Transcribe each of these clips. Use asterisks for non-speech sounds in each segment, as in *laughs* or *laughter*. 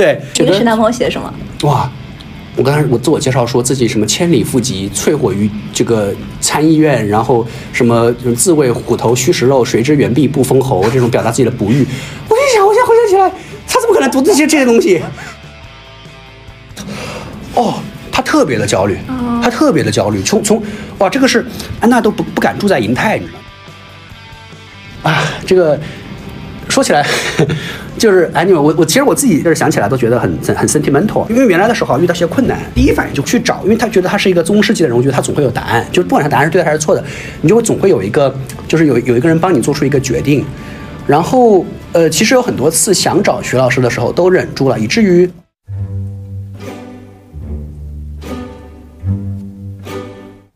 对，你跟沈男朋友写的什么？哇！我刚才我自我介绍说自己什么千里赴极，淬火于这个参议院，然后什么自谓虎头须食肉，谁知猿臂不封侯，这种表达自己的不遇。我一想，我现在回想起来，他怎么可能读这些这些东西？哦，他特别的焦虑，他特别的焦虑。从从哇，这个是安娜都不不敢住在银泰，你知道吗？啊，这个。说起来，就是哎，你们我我其实我自己就是想起来都觉得很很很 sentimental，因为原来的时候遇到些困难，第一反应就去找，因为他觉得他是一个中世纪的人，我觉得他总会有答案，就不管他答案是对的还是错的，你就会总会有一个，就是有有一个人帮你做出一个决定。然后呃，其实有很多次想找徐老师的时候都忍住了，以至于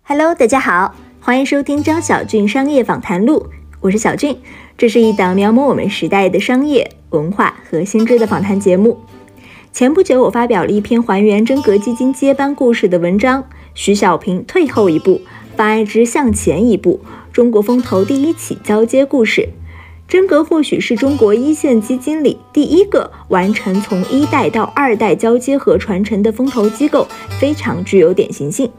，Hello，大家好，欢迎收听张小俊商业访谈录，我是小俊。这是一档描摹我们时代的商业文化和新知的访谈节目。前不久，我发表了一篇还原真格基金接班故事的文章。徐小平退后一步，方爱之向前一步，中国风投第一起交接故事。真格或许是中国一线基金里第一个完成从一代到二代交接和传承的风投机构，非常具有典型性。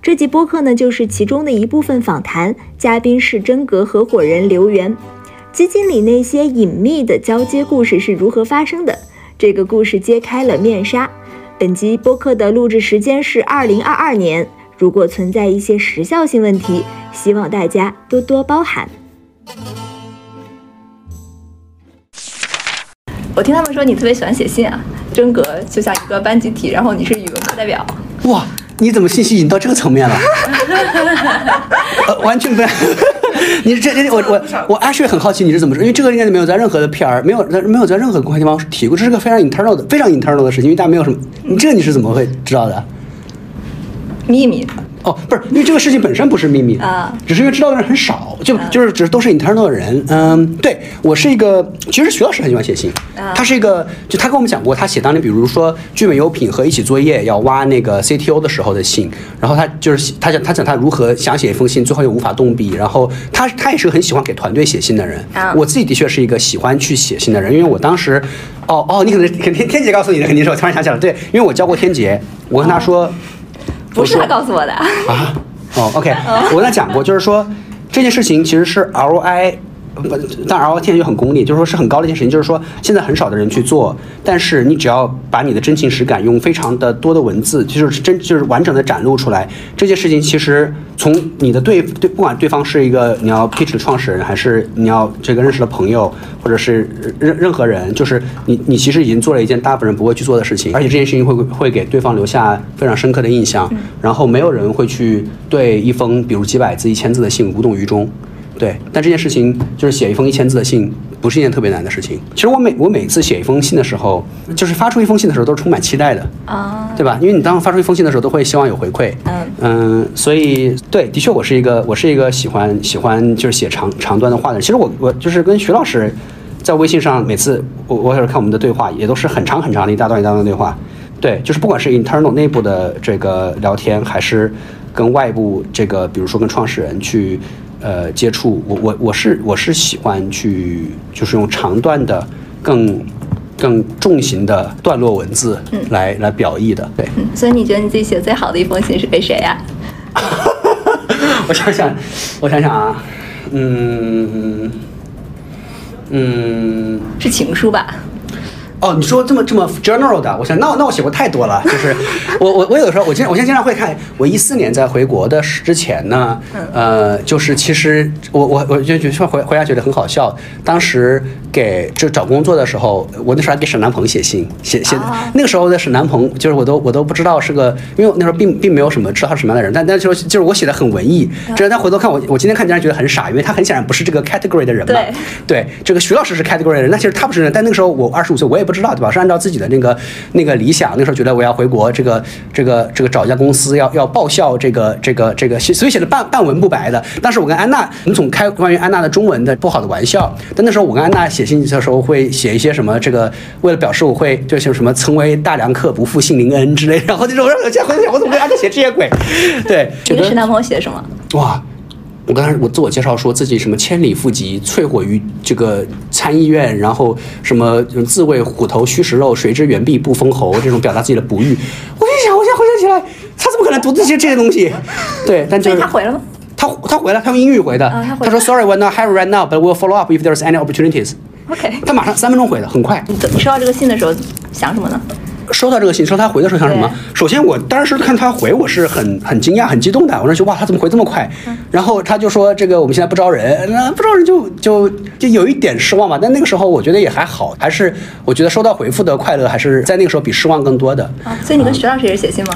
这集播客呢，就是其中的一部分访谈，嘉宾是真格合伙人刘源。基金里那些隐秘的交接故事是如何发生的？这个故事揭开了面纱。本集播客的录制时间是二零二二年，如果存在一些时效性问题，希望大家多多包涵。我听他们说你特别喜欢写信啊，真格就像一个班集体，然后你是语文课代表。哇，你怎么信息引到这个层面了？*laughs* 呃，完全不。你这这我我我 actually 很好奇你是怎么说，因为这个应该没有在任何的 PR 没有在没有在任何公开地方提过，这是个非常 internal 的非常 internal 的事情，因为大家没有什么，你这个你是怎么会知道的？秘密。哦，不是，因为这个事情本身不是秘密啊，只是因为知道的人很少，就就是只是都是 internal 的人。嗯，对我是一个，其实徐老师很喜欢写信，他是一个，就他跟我们讲过，他写当年比如说聚美优品和一起作业要挖那个 CTO 的时候的信，然后他就是他讲他讲他如何想写一封信，最后又无法动笔，然后他他也是个很喜欢给团队写信的人。我自己的确是一个喜欢去写信的人，因为我当时，哦哦，你可能肯定天杰告诉你的肯定是我突然想起来了，对，因为我教过天杰，我跟他说。不是他告诉我的啊。哦，OK，我跟他讲过，就是说这件事情其实是 ROI。不，但 ROI 现在就很功利，就是说是很高的一件事情，就是说现在很少的人去做，但是你只要把你的真情实感用非常的多的文字，就是真就是完整的展露出来，这件事情其实从你的对对，不管对方是一个你要 pitch 的创始人，还是你要这个认识的朋友，或者是任任何人，就是你你其实已经做了一件大部分人不会去做的事情，而且这件事情会会给对方留下非常深刻的印象，然后没有人会去对一封比如几百字、一千字的信无动于衷。对，但这件事情就是写一封一千字的信，不是一件特别难的事情。其实我每我每次写一封信的时候，就是发出一封信的时候，都是充满期待的啊，对吧？因为你当发出一封信的时候，都会希望有回馈。嗯嗯，所以对，的确，我是一个我是一个喜欢喜欢就是写长长段的话的人。其实我我就是跟徐老师在微信上，每次我我有时候看我们的对话，也都是很长很长的一大段一大段的对话。对，就是不管是 internal 内部的这个聊天，还是跟外部这个，比如说跟创始人去。呃，接触我我我是我是喜欢去就是用长段的更更重型的段落文字来来表意的，对。所以你觉得你自己写最好的一封信是给谁呀？*laughs* 我想想，我想想啊，嗯嗯，是情书吧？哦，你说这么这么 general 的，我想那那我写过太多了，*laughs* 就是我我我有的时候我经我现在经常会看，我一四年在回国的之前呢，呃，就是其实我我我就觉得回回来觉得很好笑，当时给就找工作的时候，我那时候还给沈南鹏写信，写写那个时候的沈南鹏，就是我都我都不知道是个，因为那时候并并没有什么知道他是什么样的人，但但就是就是我写的很文艺，就是他回头看我我今天看竟然觉得很傻，因为他很显然不是这个 category 的人嘛，对。对，这个徐老师是 category 的人，那其实他不是人，但那个时候我二十五岁，我也。不知道对吧？是按照自己的那个那个理想，那时候觉得我要回国，这个这个这个找一家公司，要要报效这个这个这个，所以写的半半文不白的。但是我跟安娜，我们总开关于安娜的中文的不好的玩笑。但那时候我跟安娜写信的时候，会写一些什么？这个为了表示我会就像什么曾为大良客，不负杏林恩之类。然后那时候，我现在回想，我怎么跟安娜写这些鬼？对，你跟沈男朋友写的什么？哇！我刚才我自我介绍说自己什么千里赴极，淬火于这个参议院，然后什么自谓虎头须食肉，谁知猿臂不封侯，这种表达自己的不遇。我一想，我现在回想起来，他怎么可能读这些这些东西？对，但就是他回了吗？他他回来，他用英语回的，啊他回他说 Sorry, we're not hiring right now, but we'll follow up if there's any opportunities。OK，他马上三分钟回的，很快。你你收到这个信的时候想什么呢？收到这个信，收到他回的时候想什么？首先，我当时看他回，我是很很惊讶、很激动的。我说就哇，他怎么回这么快？然后他就说这个我们现在不招人，那不招人就就就有一点失望吧。但那个时候我觉得也还好，还是我觉得收到回复的快乐还是在那个时候比失望更多的。啊，所以你跟徐老师也是写信吗？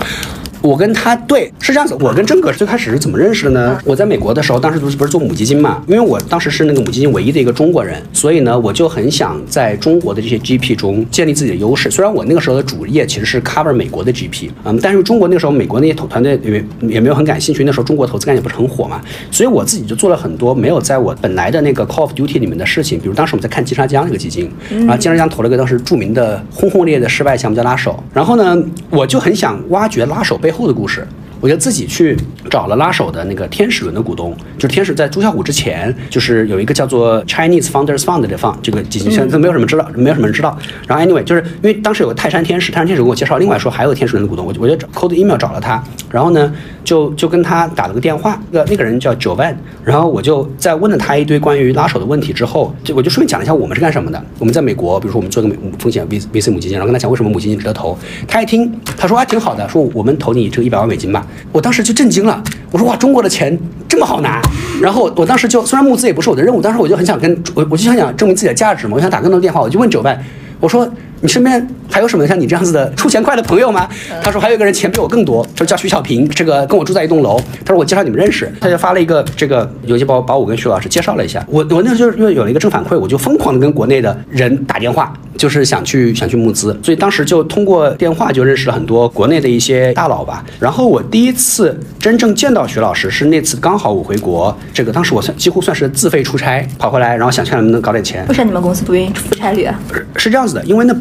我跟他对是这样子，我跟真格最开始是怎么认识的呢？我在美国的时候，当时不是不是做母基金嘛，因为我当时是那个母基金唯一的一个中国人，所以呢，我就很想在中国的这些 GP 中建立自己的优势。虽然我那个时候的主业其实是 cover 美国的 GP，嗯，但是中国那个时候美国那些投团队也也没有很感兴趣，那时候中国投资概念不是很火嘛，所以我自己就做了很多没有在我本来的那个 call of duty 里面的事情，比如当时我们在看金沙江那个基金，然后金沙江投了一个当时著名的轰轰烈烈的失败项目叫拉手，然后呢，我就很想挖掘拉手背后的故事。我就自己去找了拉手的那个天使轮的股东，就是天使在朱啸虎之前，就是有一个叫做 Chinese Founders Fund 的放这个基金，现在都没有什么知道，没有什么人知道。然后 anyway，就是因为当时有个泰山天使，泰山天使给我介绍，另外说还有个天使轮的股东，我就我就找 cold email 找了他，然后呢就就跟他打了个电话，那个那个人叫 Jovan，，然后我就在问了他一堆关于拉手的问题之后，就我就顺便讲了一下我们是干什么的。我们在美国，比如说我们做个美风险 V VC 母基金，然后跟他讲为什么母基金值得投，他一听他说啊挺好的，说我们投你这个一百万美金吧，我当时就震惊了，我说哇中国的钱这么好拿，然后我当时就虽然募资也不是我的任务，当时我就很想跟我我就想想证明自己的价值嘛，我想打更多电话，我就问九万，我说你身边还有什么像你这样子的出钱快的朋友吗？他说还有一个人钱比我更多，说叫徐小平，这个跟我住在一栋楼。他说我介绍你们认识，他就发了一个这个邮件把我把我跟徐老师介绍了一下。我我那时候就因为有了一个正反馈，我就疯狂的跟国内的人打电话，就是想去想去募资，所以当时就通过电话就认识了很多国内的一些大佬吧。然后我第一次真正见到徐老师是那次刚好我回国，这个当时我算几乎算是自费出差跑回来，然后想看能不能搞点钱。为啥你们公司不愿意出差旅啊？是这样子的，因为那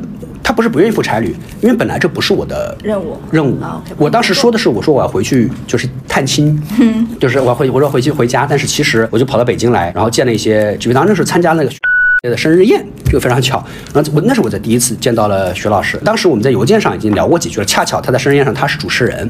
他不是不愿意付差旅，因为本来这不是我的任务任务。我当时说的是，我说我要回去就是探亲，就是我要回我说回去回家，但是其实我就跑到北京来，然后见了一些，就当时是参加那个。的生日宴，这个非常巧。然后我那是我在第一次见到了徐老师，当时我们在邮件上已经聊过几句了，恰巧他在生日宴上他是主持人，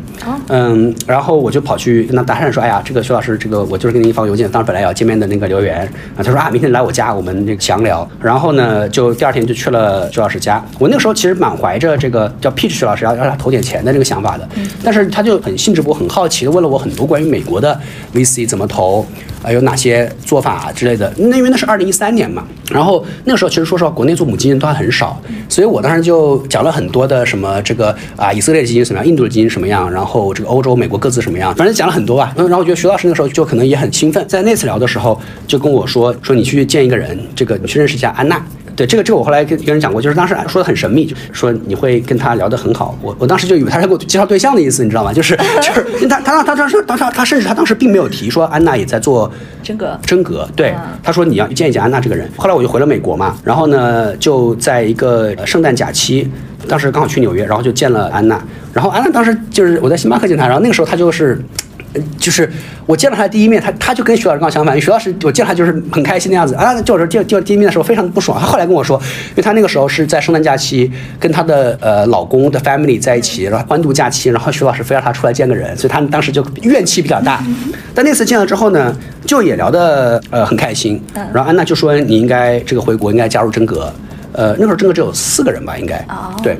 嗯，然后我就跑去跟他搭讪说，哎呀，这个徐老师，这个我就是给您发邮件，当时本来要见面的那个留言，啊，他说啊，明天来我家，我们这个详聊。然后呢，就第二天就去了徐老师家。我那个时候其实满怀着这个叫 pitch 徐老师要让他投点钱的这个想法的，但是他就很兴致勃勃、很好奇的问了我很多关于美国的 VC 怎么投，啊，有哪些做法之类的。那因为那是二零一三年嘛，然后那个时候其实说实话，国内做母基金都还很少，所以我当时就讲了很多的什么这个啊，以色列基金什么样，印度的基金什么样，然后这个欧洲、美国各自什么样，反正讲了很多吧。嗯然后我觉得徐老师那个时候就可能也很兴奋，在那次聊的时候就跟我说说你去见一个人，这个你去认识一下安娜。对这个，这个我后来跟跟人讲过，就是当时说的很神秘，就说你会跟他聊得很好。我我当时就以为他是给我介绍对象的意思，你知道吗？就是就是 *laughs* 他他他当时当时他甚至他当时并没有提说安娜也在做真格真格，对嗯，他说你要见一见安娜这个人。后来我就回了美国嘛，然后呢就在一个呃圣诞假期，当时刚好去纽约，然后就见了安娜。然后安娜当时就是我在星巴克见她，然后那个时候她就是。呃就是我见了他第一面，他他就跟徐老师刚相反。徐老师我见他就是很开心的样子啊，就是见见第一面的时候非常不爽。他后来跟我说，因为他那个时候是在圣诞假期跟他的呃老公的 family 在一起，然后欢度假期，然后徐老师非要他出来见个人，所以他们当时就怨气比较大。但那次见了之后呢，就也聊得呃很开心。然后安娜就说你应该这个回国应该加入真格，呃那时候真格只有四个人吧，应该哦对。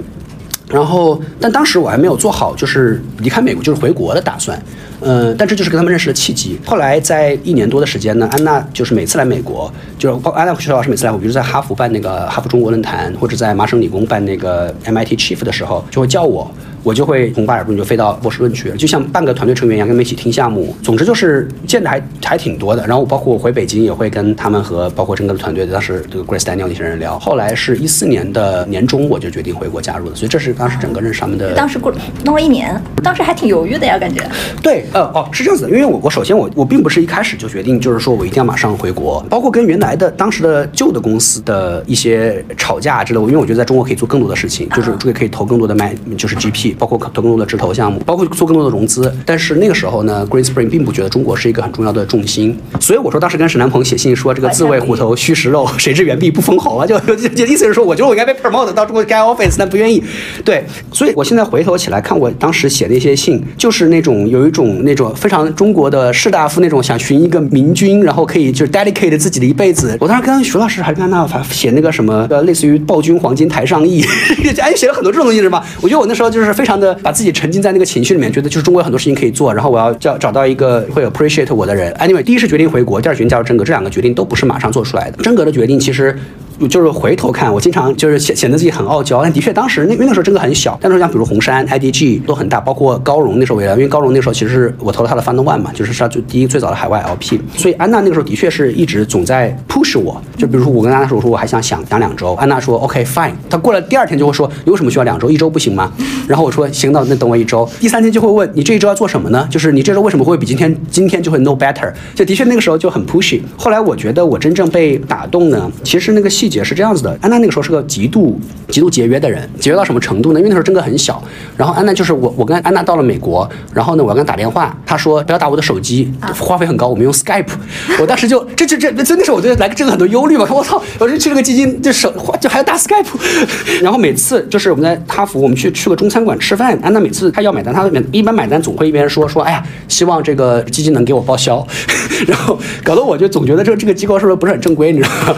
然后，但当时我还没有做好就是离开美国，就是回国的打算。嗯，但这就是跟他们认识的契机。后来在一年多的时间呢，安娜就是每次来美国，就是包安娜和徐老师每次来，我比如在哈佛办那个哈佛中国论坛，或者在麻省理工办那个 MIT Chief 的时候，就会叫我。我就会从巴尔布就飞到波士顿去，就像半个团队成员一样，跟他们一起听项目。总之就是见的还还挺多的。然后包括我回北京也会跟他们和包括整个的团队，当时这个 Grace Daniel 那些人聊。后来是一四年的年中，我就决定回国加入的，所以这是当时整个认识他们的。当时过弄了一年，当时还挺犹豫的呀，感觉。对，呃，哦，是这样子的，因为我我首先我我并不是一开始就决定，就是说我一定要马上回国，包括跟原来的当时的旧的公司的一些吵架之类的，因为我觉得在中国可以做更多的事情，就是这个可以投更多的卖，就是 GP，包括投更多的直投项目，包括做更多的融资。但是那个时候呢，Green Spring 并不觉得中国是一个很重要的重心，所以我说当时跟沈南鹏写信说这个自喂虎头须食肉，*laughs* 谁知原地不封侯啊，*laughs* 就就就意思是说，我觉得我应该被 promote 到中国开 office，但不愿意。对，所以我现在回头起来看我当时写那些信，就是那种有一种那种非常中国的士大夫那种想寻一个明君，然后可以就是 dedicate 自己的一辈子。我当时跟徐老师还跟他那写那个什么呃，类似于暴君黄金台上意，*laughs* 哎，写了很多这种东西是吧？我觉得我那时候就是非常的把自己沉浸在那个情绪里面，觉得就是中国有很多事情可以做，然后我要叫找到一个会 appreciate 我的人。Anyway，第一是决定回国，第二决定加入真格，这两个决定都不是马上做出来的。真格的决定其实。就是回头看，我经常就是显显得自己很傲娇，但的确当时那因为那时候真的很小。但是像比如红杉、IDG 都很大，包括高融那时候为了，因为高融那时候其实是我投了他的 Fund One 嘛，就是他最第一最早的海外 LP。所以安娜那个时候的确是一直总在 push 我，就比如说我跟安娜说，我说我还想想养两周，安娜说 OK fine。她过了第二天就会说，有什么需要两周？一周不行吗？然后我说行，那那等我一周。第三天就会问你这一周要做什么呢？就是你这周为什么会比今天今天就会 no better？就的确那个时候就很 pushy。后来我觉得我真正被打动呢，其实那个细是这样子的，安娜那个时候是个极度极度节约的人，节约到什么程度呢？因为那时候真的很小。然后安娜就是我，我跟安娜到了美国，然后呢，我要跟她打电话，她说不要打我的手机，花费很高，我们用 Skype。我当时就这这这，真的是我就来这个很多忧虑嘛。我操，我就去这个基金就手就还要打 Skype。*laughs* 然后每次就是我们在哈佛，我们去去个中餐馆吃饭，安娜每次她要买单，她一般买单总会一边说说，哎呀，希望这个基金能给我报销。*laughs* 然后搞得我就总觉得这个这个机构是不是不是很正规，你知道吗？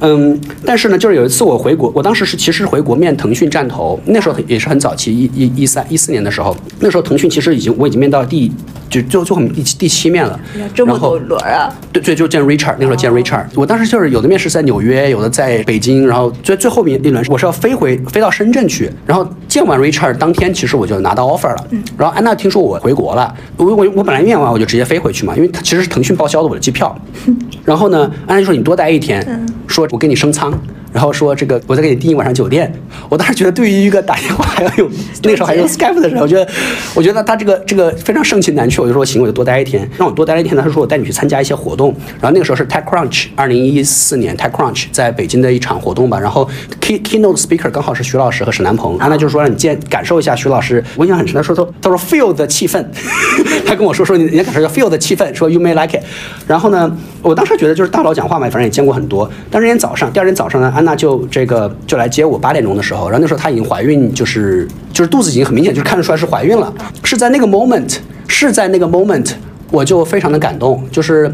嗯，但是呢，就是有一次。次我回国，我当时是其实回国面腾讯站投，那时候也是很早期，一一一三一四年的时候，那时候腾讯其实已经我已经面到第就就最后第第七面了，这么多轮啊！对对，就见 Richard，那时候见 Richard，我当时就是有的面试在纽约，有的在北京，然后最最后面一轮我是要飞回飞到深圳去，然后见完 Richard 当天其实我就拿到 offer 了，然后安娜听说我回国了，我我我本来面完我就直接飞回去嘛，因为他其实是腾讯报销的我的机票，*laughs* 然后呢，安娜就说你多待一天，说我给你升舱。然后说这个，我再给你订一晚上酒店。我当时觉得，对于一个打电话还要有 *laughs* 那个时候还用 Skype 的人，我觉得，我觉得他这个这个非常盛情难却。我就说行，我就多待一天，让我多待一天。他说我带你去参加一些活动。然后那个时候是 TechCrunch，二零一四年 TechCrunch 在北京的一场活动吧。然后 Key Keynote Speaker 刚好是徐老师和沈南鹏。安娜就是说让你见感受一下徐老师，我印象很深。他说他他说 Feel 的气氛，*laughs* 他跟我说说你你感受一下 Feel 的气氛，说 You may like it。然后呢，我当时觉得就是大佬讲话嘛，反正也见过很多。但是那天早上，第二天早上呢，安娜就这个。就来接我八点钟的时候，然后那时候她已经怀孕，就是就是肚子已经很明显，就是看得出来是怀孕了。是在那个 moment，是在那个 moment，我就非常的感动，就是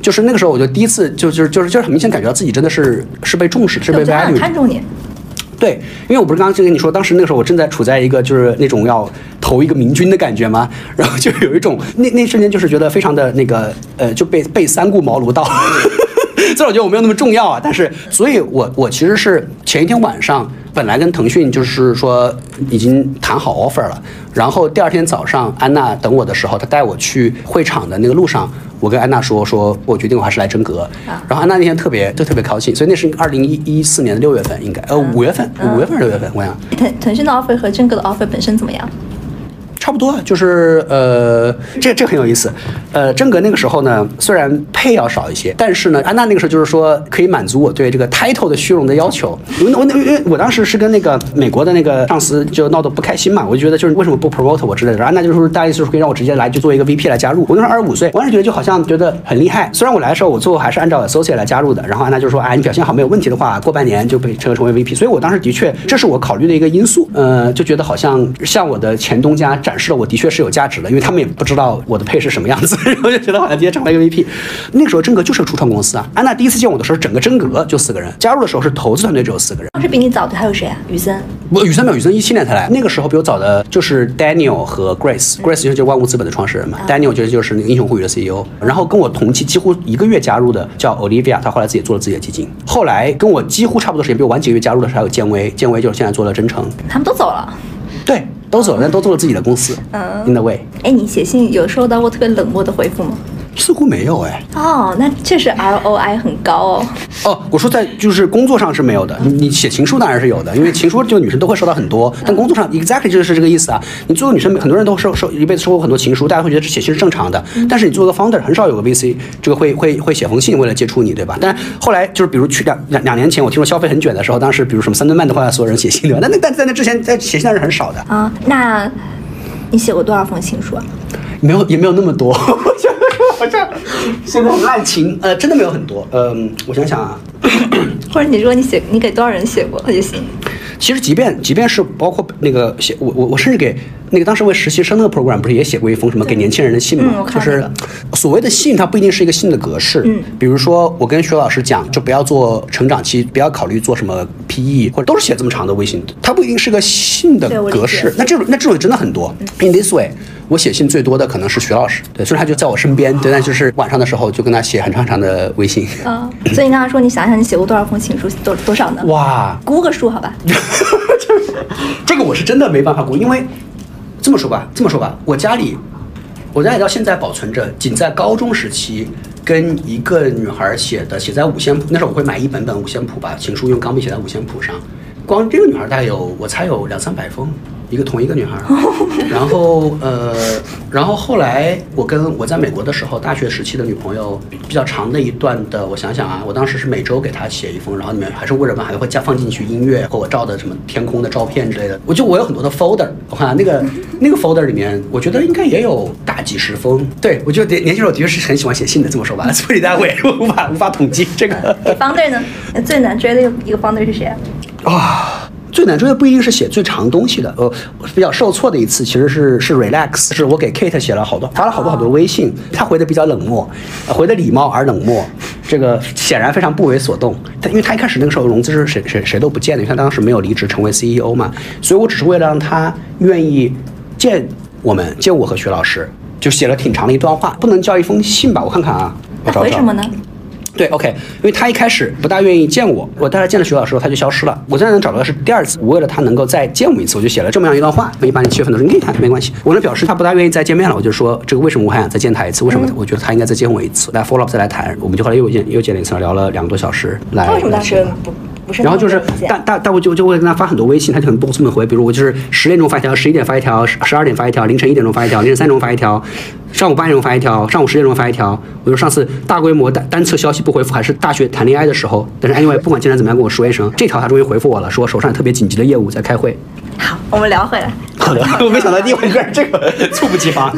就是那个时候，我就第一次就就就是就是很明显感觉到自己真的是是被重视，是被 value 看重你。对，因为我不是刚刚就跟你说，当时那个时候我正在处在一个就是那种要投一个明君的感觉吗？然后就有一种那那瞬间就是觉得非常的那个呃就被被三顾茅庐到。虽然我觉得我没有那么重要啊，但是，所以我我其实是前一天晚上本来跟腾讯就是说已经谈好 offer 了，然后第二天早上安娜等我的时候，她带我去会场的那个路上，我跟安娜说说，我决定我还是来真格，然后安娜那天特别就特别高兴，所以那是二零一一四年的六月份，应该呃五月份，五月份六月份，我想腾腾讯的 offer 和真格的 offer 本身怎么样？差不多，就是呃，这这很有意思。呃，真格那个时候呢，虽然配要少一些，但是呢，安娜那个时候就是说可以满足我对这个 title 的虚荣的要求。我我因为我当时是跟那个美国的那个上司就闹得不开心嘛，我就觉得就是为什么不 promote 我之类的。安娜就说大意思是可以让我直接来就做一个 VP 来加入。我那时候二十五岁，我当时觉得就好像觉得很厉害。虽然我来的时候我最后还是按照 associate 来加入的，然后安娜就说哎，你表现好没有问题的话，过半年就被成成为 VP。所以我当时的确这是我考虑的一个因素。呃，就觉得好像向我的前东家展示了我的确是有。价值的，因为他们也不知道我的配是什么样子，*laughs* 然后就觉得好像今天成了一个 VP。那个时候真格就是个初创公司啊。安娜第一次见我的时候，整个真格就四个人，加入的时候是投资团队只有四个人。当时比你早的还有谁啊？雨森？不，雨森没有，雨森一七年才来。那个时候比我早的就是 Daniel 和 Grace。Grace 就是万物资本的创始人嘛。Daniel 就是就是那个英雄互娱的 CEO。然后跟我同期几乎一个月加入的叫 Olivia，她后来自己做了自己的基金。后来跟我几乎差不多时间，比我晚几个月加入的是还有建威，建威就是现在做了真诚。他们都走了。对。都走人，都做了自己的公司。嗯，In the way。哎，你写信有收到过特别冷漠的回复吗？似乎没有哎。哦，那确实 ROI 很高哦。哦，我说在就是工作上是没有的，你你写情书当然是有的，因为情书就女生都会收到很多，但工作上 exactly 就是这个意思啊。你作为女生，很多人都收收一辈子收过很多情书，大家会觉得写信是正常的，但是你作为个 founder，很少有个 VC 这个会会会写封信为了接触你，对吧？但是后来就是比如去两两两年前，我听说消费很卷的时候，当时比如什么三顿半的话，所有人写信对吧？那那但在那之前，在写信的人很少的，啊，那你写过多少封情书啊？没有也没有那么多，*laughs* 我觉得我这写的很滥情，呃，真的没有很多，嗯、我想想啊。*coughs* 或者你说你写你给多少人写过也行。其实即便即便是包括那个写我我我甚至给那个当时为实习生那个 program 不是也写过一封什么给年轻人的信嘛？嗯就是所谓的信，它不一定是一个信的格式。嗯，比如说我跟徐老师讲，就不要做成长期，不要考虑做什么 PE，或者都是写这么长的微信，它不一定是个信的格式。那这种那这种真的很多。In this way，我写信最多的可能是徐老师，对，所以他就在我身边，对，但就是晚上的时候就跟他写很长很长的微信。啊，*laughs* 所以你刚刚说你想想你写过多少封情书，多多少呢？哇，估个数好吧。*laughs* 这个我是真的没办法估，因为这么说吧，这么说吧，我家里，我家里到现在保存着仅在高中时期跟一个女孩写的，写在五线谱，那时候我会买一本本五线谱吧，情书用钢笔写在五线谱上，光这个女孩大概有我猜有两三百封。一个同一个女孩，*laughs* 然后呃，然后后来我跟我在美国的时候，大学时期的女朋友比较长的一段的，我想想啊，我当时是每周给她写一封，然后里面还是为什么，还会加放进去音乐和我照的什么天空的照片之类的。我就我有很多的 folder，我看、啊、那个那个 folder 里面，我觉得应该也有大几十封。对我觉得年年轻时候的确是很喜欢写信的，这么说吧，put it that way，我无法无法统计这个。*laughs* 给 founder 呢？最难追的一个 founder 是谁啊？啊，最难追的不一定是写最长东西的，呃，比较受挫的一次其实是是 relax，是我给 Kate 写了好多，发了好多好多微信，他回的比较冷漠，呃回的礼貌而冷漠，这个显然非常不为所动。他因为他一开始那个时候融资是谁谁谁都不见的，因为他当时没有离职成为 CEO 嘛，所以我只是为了让他愿意见我们，见我和徐老师，就写了挺长的一段话，不能叫一封信吧？我看看啊，我那找找回什么呢？对，OK，因为他一开始不大愿意见我，我带他见了徐老师之后，他就消失了。我现在能找到的是第二次，我为了他能够再见我一次，我就写了这么样一段话。一八年七月份的时候，你可以看，没关系。我能表示他不大愿意再见面了，我就说这个为什么我还想再见他一次？为什么我觉得他应该再见我一次？来 follow up 再来谈，我们就后来又见又见了一次，聊了两个多小时。来，他为什么当时不是？然后就是大大大我就就会跟他发很多微信，他就很不这么回。比如我就是十点钟发一条，十一点发一条，十十二点发一条，凌晨一点钟发一条，凌晨三点钟发一条，上午八点钟发一条，上午十点钟发一条。我就上次大规模单单侧消息不回复，还是大学谈恋爱的时候。但是 anyway，不管进展怎么样，跟我说一声。这条他终于回复我了，说我手上有特别紧急的业务在开会。好，我们聊回来，*laughs* 好的，我没想到第一回个这个猝不及防。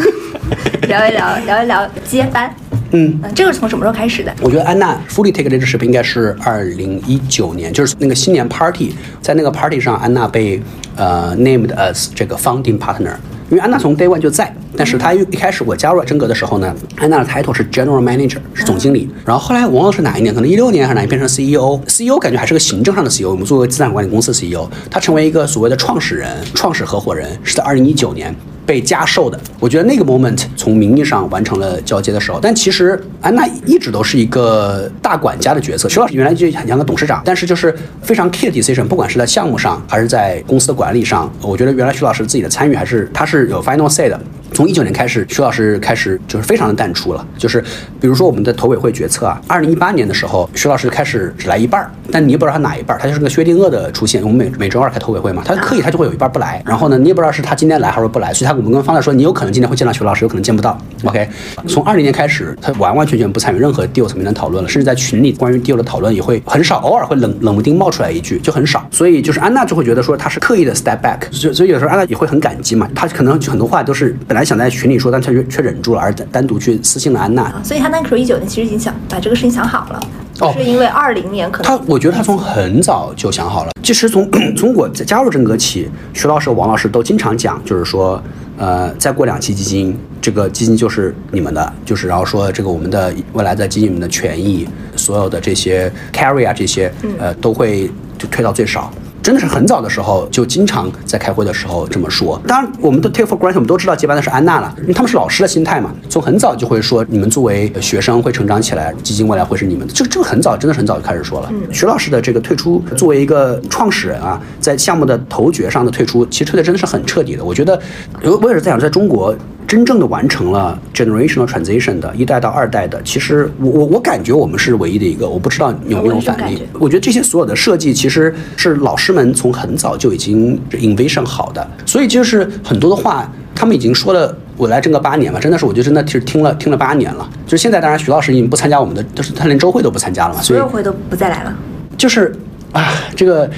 聊一聊，聊一聊接班。嗯。嗯，这个是从什么时候开始的？我觉得安娜 fully take leadership 应该是二零一九年，就是那个新年 party，在那个 party 上，安娜被呃 named as 这个 founding partner。因为安娜从 day one 就在，但是他一一开始我加入了真格的时候呢，安娜的 title 是 general manager，是总经理。然后后来我忘了是哪一年，可能一六年还是哪一年变成 CEO。CEO 感觉还是个行政上的 CEO，我们作为资产管理公司 CEO，他成为一个所谓的创始人、创始合伙人，是在二零一九年。被加授的，我觉得那个 moment 从名义上完成了交接的时候，但其实安娜一直都是一个大管家的角色。徐老师原来就很像个董事长，但是就是非常 key 的 decision，不管是在项目上还是在公司的管理上，我觉得原来徐老师自己的参与还是他是有 final say 的。从一九年开始，徐老师开始就是非常的淡出了，就是比如说我们的投委会决策啊，二零一八年的时候，徐老师开始只来一半儿，但你也不知道他哪一半儿，他就是个薛定谔的出现。我们每每周二开投委会嘛，他刻意他就会有一半不来，然后呢，你也不知道是他今天来还是不来，所以他我们跟方大说，你有可能今天会见到徐老师，有可能见不到。OK，从二零年开始，他完完全全不参与任何 deal 层面的讨论了，甚至在群里关于 deal 的讨论也会很少，偶尔会冷冷不丁冒出来一句，就很少。所以就是安娜就会觉得说他是刻意的 step back，所以所以有时候安娜也会很感激嘛，他可能很多话都是本来想在群里说，但他却却忍住了，而单单独去私信了安娜。啊，所以他那个时候一九年其实已经想把这个事情想好了，哦是因为二零年可能他，我觉得他从很早就想好了。其实从从我加入正格起，徐老师、王老师都经常讲，就是说，呃，再过两期基金，这个基金就是你们的，就是然后说这个我们的未来的基金里面的权益，所有的这些 carry 啊这些，呃，都会就推到最少。真的是很早的时候就经常在开会的时候这么说。当然，我们都 take for granted，我们都知道接班的是安娜了，因为他们是老师的心态嘛，从很早就会说你们作为学生会成长起来，基金未来会是你们的。这个这个很早，真的是很早就开始说了。徐老师的这个退出，作为一个创始人啊，在项目的头角上的退出，其实退的真的是很彻底的。我觉得，我我也是在想，在中国真正的完成了 generational transition 的一代到二代的，其实我我我感觉我们是唯一的一个，我不知道有没有反应我也是感觉。我觉得这些所有的设计其实是老师们从很早就已经 envision 好的，所以就是很多的话，他们已经说了。我来整个八年嘛，真的是，我就真的是听了听了八年了。就是现在，当然徐老师已经不参加我们的，就是他连周会都不参加了嘛，所以所有会都不再来了。就是啊，这个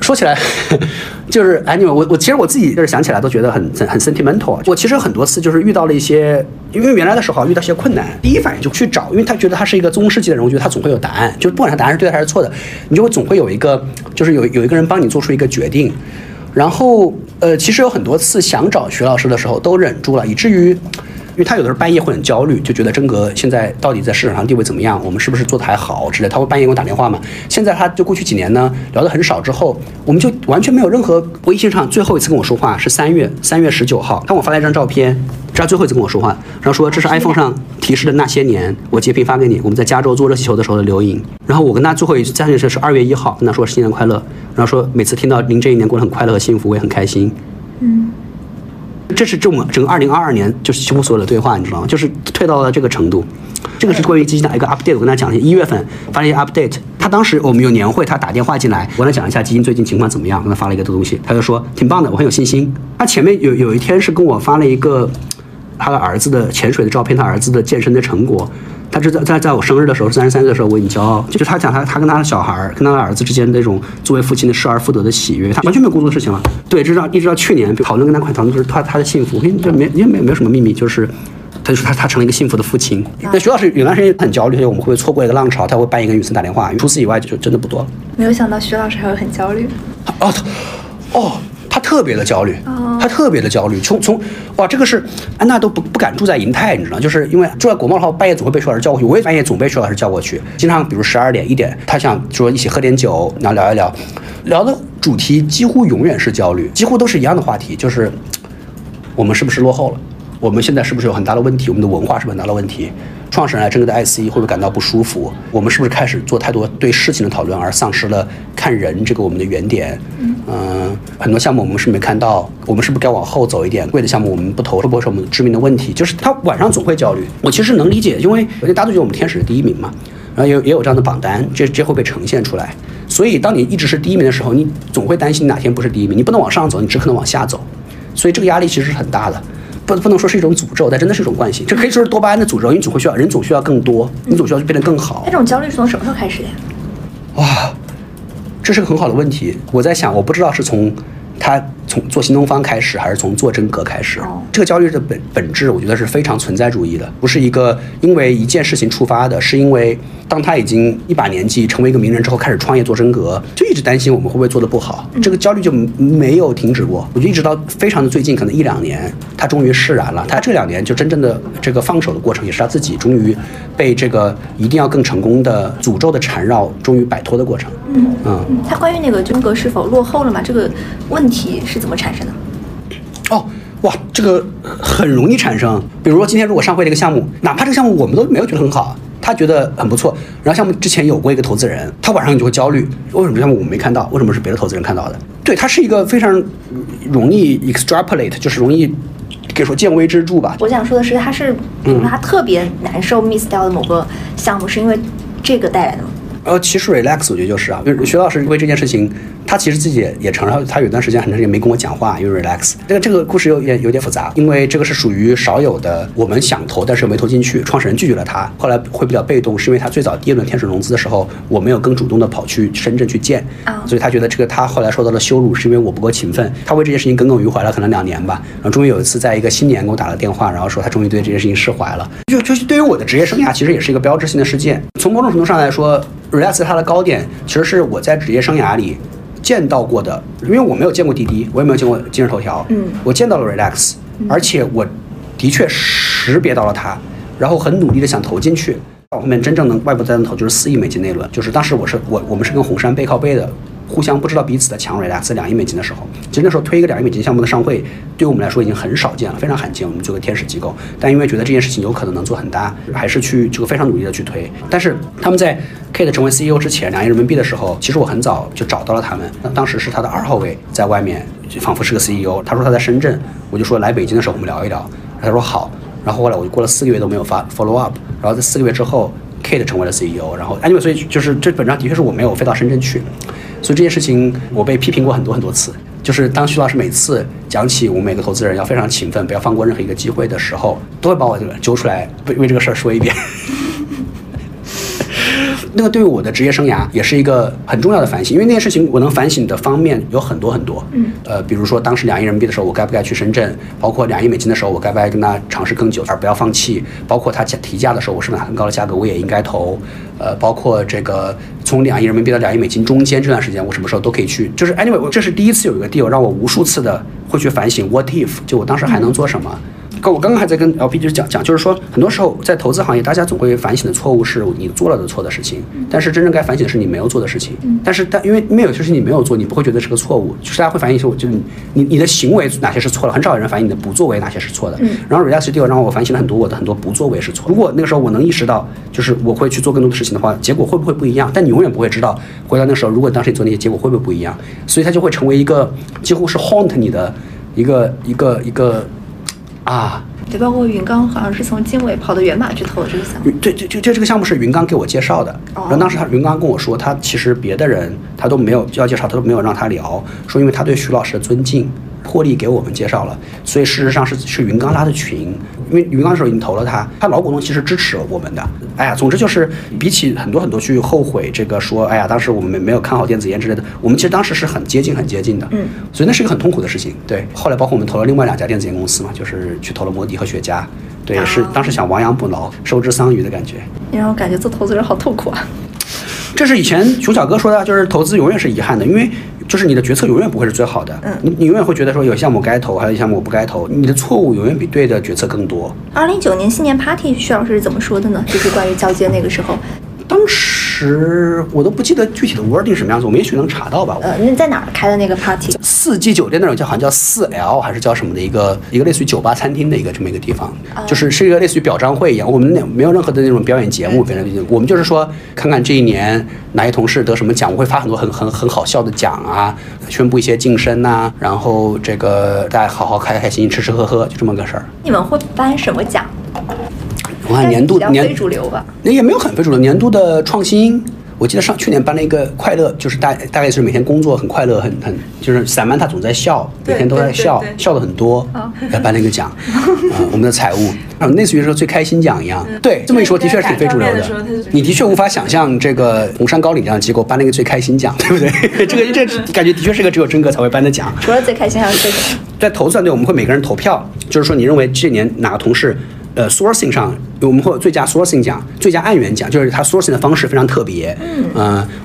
说起来，*laughs* 就是哎，你们我我其实我自己就是想起来都觉得很很很 sentimental。我其实很多次就是遇到了一些，因为原来的时候遇到一些困难，第一反应就去找，因为他觉得他是一个宗师级的人物，觉得他总会有答案，就不管他答案是对的还是错的，你就会总会有一个，就是有有一个人帮你做出一个决定。然后呃，其实有很多次想找徐老师的时候都忍住了，以至于。因为他有的时候半夜会很焦虑，就觉得真格现在到底在市场上地位怎么样，我们是不是做的还好之类的。他会半夜给我打电话嘛。现在他就过去几年呢，聊得很少之后，我们就完全没有任何微信上最后一次跟我说话是三月三月十九号，他给我发了一张照片，这是最后一次跟我说话，然后说这是 iPhone 上提示的那些年，我截屏发给你，我们在加州做热气球的时候的留影。然后我跟他最后一次相见是是二月一号，跟他说新年快乐，然后说每次听到您这一年过得很快乐和幸福，我也很开心。这是这么整个二零二二年就是几乎所有的对话，你知道吗？就是退到了这个程度。这个是关于基金的一个 update，我跟他讲一月份发了一些 update。他当时我们有年会，他打电话进来，我跟他讲一下基金最近情况怎么样，跟他发了一个东西，他就说挺棒的，我很有信心。他前面有有一天是跟我发了一个他的儿子的潜水的照片，他儿子的健身的成果。他是在在在我生日的时候，三十三岁的时候，我很骄傲。就是他讲他他跟他的小孩儿，跟他的儿子之间那种作为父亲的失而复得的喜悦，他完全没有工作的事情了。对，直到一直到去年讨论跟他快讨论就是他他的幸福，因为这没因为没没有什么秘密，就是。他就说他他成了一个幸福的父亲。那徐老师有段时间很焦虑，我们会不会错过一个浪潮？他会半夜跟雨森打电话，除此以外就真的不多了。没有想到徐老师还会很焦虑。哦，他哦，他特别的焦虑，他特别的焦虑。从从哇，这个是安娜都不不敢住在银泰，你知道，就是因为住在国贸的话，半夜总会被徐老师叫过去。我也半夜总被徐老师叫过去，经常比如十二点一点，他想说一起喝点酒，然后聊一聊，聊的主题几乎永远是焦虑，几乎都是一样的话题，就是我们是不是落后了？我们现在是不是有很大的问题？我们的文化是不是很大的问题？创始人来真格的 IC 会不会感到不舒服？我们是不是开始做太多对事情的讨论，而丧失了看人这个我们的原点？嗯、很多项目我们是没看到，我们是不是该往后走一点？贵的项目我们不投，会不会是我们致命的问题？就是他晚上总会焦虑。我其实能理解，因为大家都觉得我们天使是第一名嘛，然后也有也有这样的榜单，这这会被呈现出来。所以当你一直是第一名的时候，你总会担心哪天不是第一名，你不能往上走，你只可能往下走。所以这个压力其实是很大的。不不能说是一种诅咒，但真的是一种惯性。这可以说是多巴胺的诅咒，因为你总会需要人总需要更多，你总需要变得更好那。这种焦虑是从什么时候开始的呀？哇，这是个很好的问题。我在想，我不知道是从他从做新东方开始，还是从做真格开始。哦这个焦虑的本本质，我觉得是非常存在主义的，不是一个因为一件事情触发的，是因为当他已经一把年纪，成为一个名人之后，开始创业做真格，就一直担心我们会不会做得不好，这个焦虑就没有停止过。我就一直到非常的最近，可能一两年，他终于释然了。他这两年就真正的这个放手的过程，也是他自己终于被这个一定要更成功的诅咒的缠绕，终于摆脱的过程。嗯他关于那个真格是否落后了嘛？这个问题是怎么产生的？哦，哇，这个很容易产生。比如说今天如果上会这个项目，哪怕这个项目我们都没有觉得很好，他觉得很不错，然后项目之前有过一个投资人，他晚上你就会焦虑，为什么项目我们没看到？为什么是别的投资人看到的？对，它是一个非常容易 extrapolate，就是容易可以说见微知著吧。我想说的是，他是比如说他特别难受 miss 掉的某个项目，是因为这个带来的吗？呃，其实 relax 我觉得就是啊，就是徐老师为这件事情，他其实自己也也承认，他有段时间很长时间没跟我讲话，因为 relax。这个这个故事有点有点复杂，因为这个是属于少有的，我们想投但是没投进去，创始人拒绝了他，后来会比较被动，是因为他最早第一轮天使融资的时候，我没有更主动的跑去深圳去见，啊所以他觉得这个他后来受到了羞辱，是因为我不够勤奋，他为这件事情耿耿于怀了可能两年吧，然后终于有一次在一个新年给我打了电话，然后说他终于对这件事情释怀了，就就是对于我的职业生涯其实也是一个标志性的事件，从某种程度上来说，relax 它的高点其实是我在职业生涯里见到过的，因为我没有见过滴滴，我也没有见过今日头条，嗯我见到了 relax，而且我的确识别到了它，然后很努力的想投进去。到后面真正能外部再投就是四亿美金那一轮，就是当时我是我我们是跟红杉背靠背的，互相不知道彼此的强 relax 两亿美金的时候，其实那时候推一个两亿美金项目的上会，对我们来说已经很少见了，非常罕见。我们做个天使机构，但因为觉得这件事情有可能能做很大，还是去这个非常努力的去推。但是他们在 Kate 成为 CEO 之前，两亿人民币的时候，其实我很早就找到了他们，那当时是他的二号位在外面，仿佛是个 CEO。他说他在深圳，我就说来北京的时候我们聊一聊。他说好，然后后来我就过了四个月都没有发 follow up，然后在四个月之后，Kate 成为了 CEO，然后 anyway，所以就是这本章的确是我没有飞到深圳去，所以这件事情我被批评过很多很多次。就是当徐老师每次讲起我们每个投资人要非常勤奋，不要放过任何一个机会的时候，都会把我揪出来为为这个事儿说一遍。那个对于我的职业生涯也是一个很重要的反省，因为那件事情我能反省的方面有很多很多。嗯，呃，比如说当时两亿人民币的时候，我该不该去深圳？包括两亿美金的时候，我该不该跟他尝试更久而不要放弃？包括他提价的时候，我是不是很高的价格我也应该投？呃，包括这个从两亿人民币到两亿美金中间这段时间，我什么时候都可以去？就是 anyway，我这是第一次有一个 deal 让我无数次的会去反省 what if，就我当时还能做什么？刚我刚刚还在跟 LP 就是讲讲，就是说很多时候在投资行业，大家总会反省的错误是你做了的错的事情，但是真正该反省的是你没有做的事情。但是但因为没有就是你没有做，你不会觉得是个错误，就是大家会反省说，就是你你你的行为哪些是错了，很少有人反省你的不作为哪些是错的。然后 r e a c t deal 让我反省了很多我的很多不作为是错。如果那个时候我能意识到，就是我会去做更多的事情的话，结果会不会不一样？但你永远不会知道，回到那时候，如果当时你做那些，结果会不会不一样？所以它就会成为一个几乎是 haunt 你的一个一个一个啊。对，包括云刚好像是从经纬跑到源码去投的这个项目。对，就这这这个项目是云刚给我介绍的。然后当时他云刚跟我说，他其实别的人他都没有要介绍，他都没有让他聊，说因为他对徐老师的尊敬。破例给我们介绍了，所以事实上是是云刚拉的群，因为云刚的时候已经投了他，他老股东其实支持我们的。哎呀，总之就是比起很多很多去后悔这个说，哎呀，当时我们没没有看好电子烟之类的，我们其实当时是很接近很接近的。嗯，所以那是一个很痛苦的事情。对，后来包括我们投了另外两家电子烟公司嘛，就是去投了摩迪和雪茄，对，是当时想亡羊补牢，收之桑榆的感觉。你让我感觉做投资人好痛苦啊。这是以前熊小哥说的，就是投资永远是遗憾的，因为。就是你的决策永远不会是最好的，嗯，你你永远会觉得说有项目该投，还有项目我不该投，你的错误永远比对的决策更多。二零一九年新年 party，徐老师是怎么说的呢？就是关于交接那个时候。当时我都不记得具体的 wording 什么样子，我们也许能查到吧。呃，那在哪儿开的那个 party？四季酒店那种叫好像叫四 L 还是叫什么的一个一个类似于酒吧餐厅的一个这么一个地方，就是是一个类似于表彰会一样。我们那没有任何的那种表演节目，别的我们就是说看看这一年哪些同事得什么奖，我会发很多很很很好笑的奖啊，宣布一些晋升呐，然后这个大家好好开开心心吃吃喝喝，就这么个事儿。你们会颁什么奖？我看年度年非主流吧，那也没有很非主流。年度的创新，我记得上去年颁了一个快乐，就是大大概是每天工作很快乐，很很就是散漫他总在笑，每天都在笑，笑的很多，来颁了一个奖，啊，*laughs* 我们的财务，啊，类似于说最开心奖一样。对，这么一说的确是挺非主流的。你的确无法想象这个红山高岭这样的机构颁了一个最开心奖，*laughs* 对不对？*laughs* 这个这感觉的确是个只有真哥才会颁的奖。除了最开心还有最什么？在投资团队，我们会每个人投票，就是说你认为这年哪个同事。呃，sourcing 上我们会有最佳 sourcing 奖、最佳案源奖，就是他 sourcing 的方式非常特别。嗯，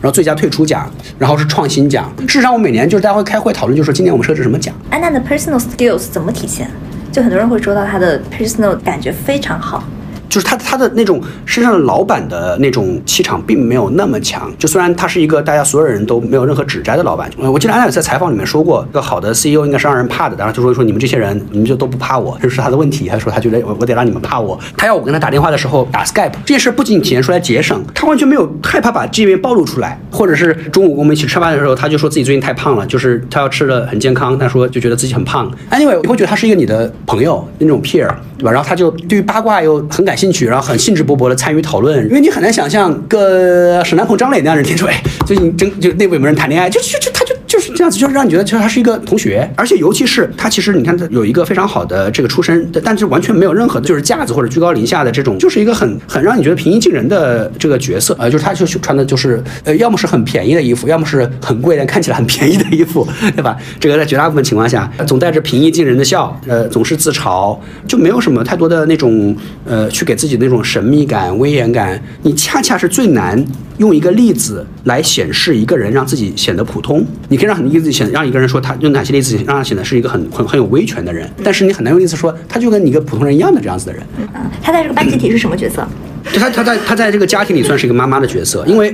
然后最佳退出奖，然后是创新奖。事实上，我每年就是大家会开会讨论，就是说今年我们设置什么奖。安娜的 personal skills 怎么体现？就很多人会说到她的 personal 感觉非常好。就是他他的那种身上的老板的那种气场并没有那么强，就虽然他是一个大家所有人都没有任何指摘的老板，我记得安娜在采访里面说过，一个好的 CEO 应该是让人怕的，然后就说说你们这些人，你们就都不怕我，这是他的问题。他说他觉得我我得让你们怕我，他要我跟他打电话的时候打 Skype，这件事不仅体现出来节省，他完全没有害怕把这边暴露出来，或者是中午跟我们一起吃饭的时候，他就说自己最近太胖了，就是他要吃的很健康，他说就觉得自己很胖。Anyway，你会觉得他是一个你的朋友那种 peer，对吧？然后他就对于八卦又很感兴趣，然后很兴致。勃勃的参与讨论，因为你很难想象个沈南鹏、张磊那样的人提出，*laughs* 哎，最近真就内部有没有人谈恋爱，就就就他就这样子，就是让你觉得其实他是一个同学，而且尤其是他其实你看他有一个非常好的这个出身，但是完全没有任何的就是架子或者居高临下的这种，就是一个很很让你觉得平易近人的这个角色，呃，就是他就穿的就是呃，要么是很便宜的衣服，要么是很贵但看起来很便宜的衣服，*laughs* 对吧？这个在绝大部分情况下总带着平易近人的笑，呃，总是自嘲，就没有什么太多的那种呃，去给自己那种。神秘感、威严感，你恰恰是最难用一个例子来显示一个人让自己显得普通。你可以让很多例子显让一个人说他用哪些例子让他显得是一个很很很有威权的人，但是你很难用例子说他就跟你一个普通人一样的这样子的人。嗯，他在这个班集体是什么角色？就他他在他在这个家庭里算是一个妈妈的角色，因为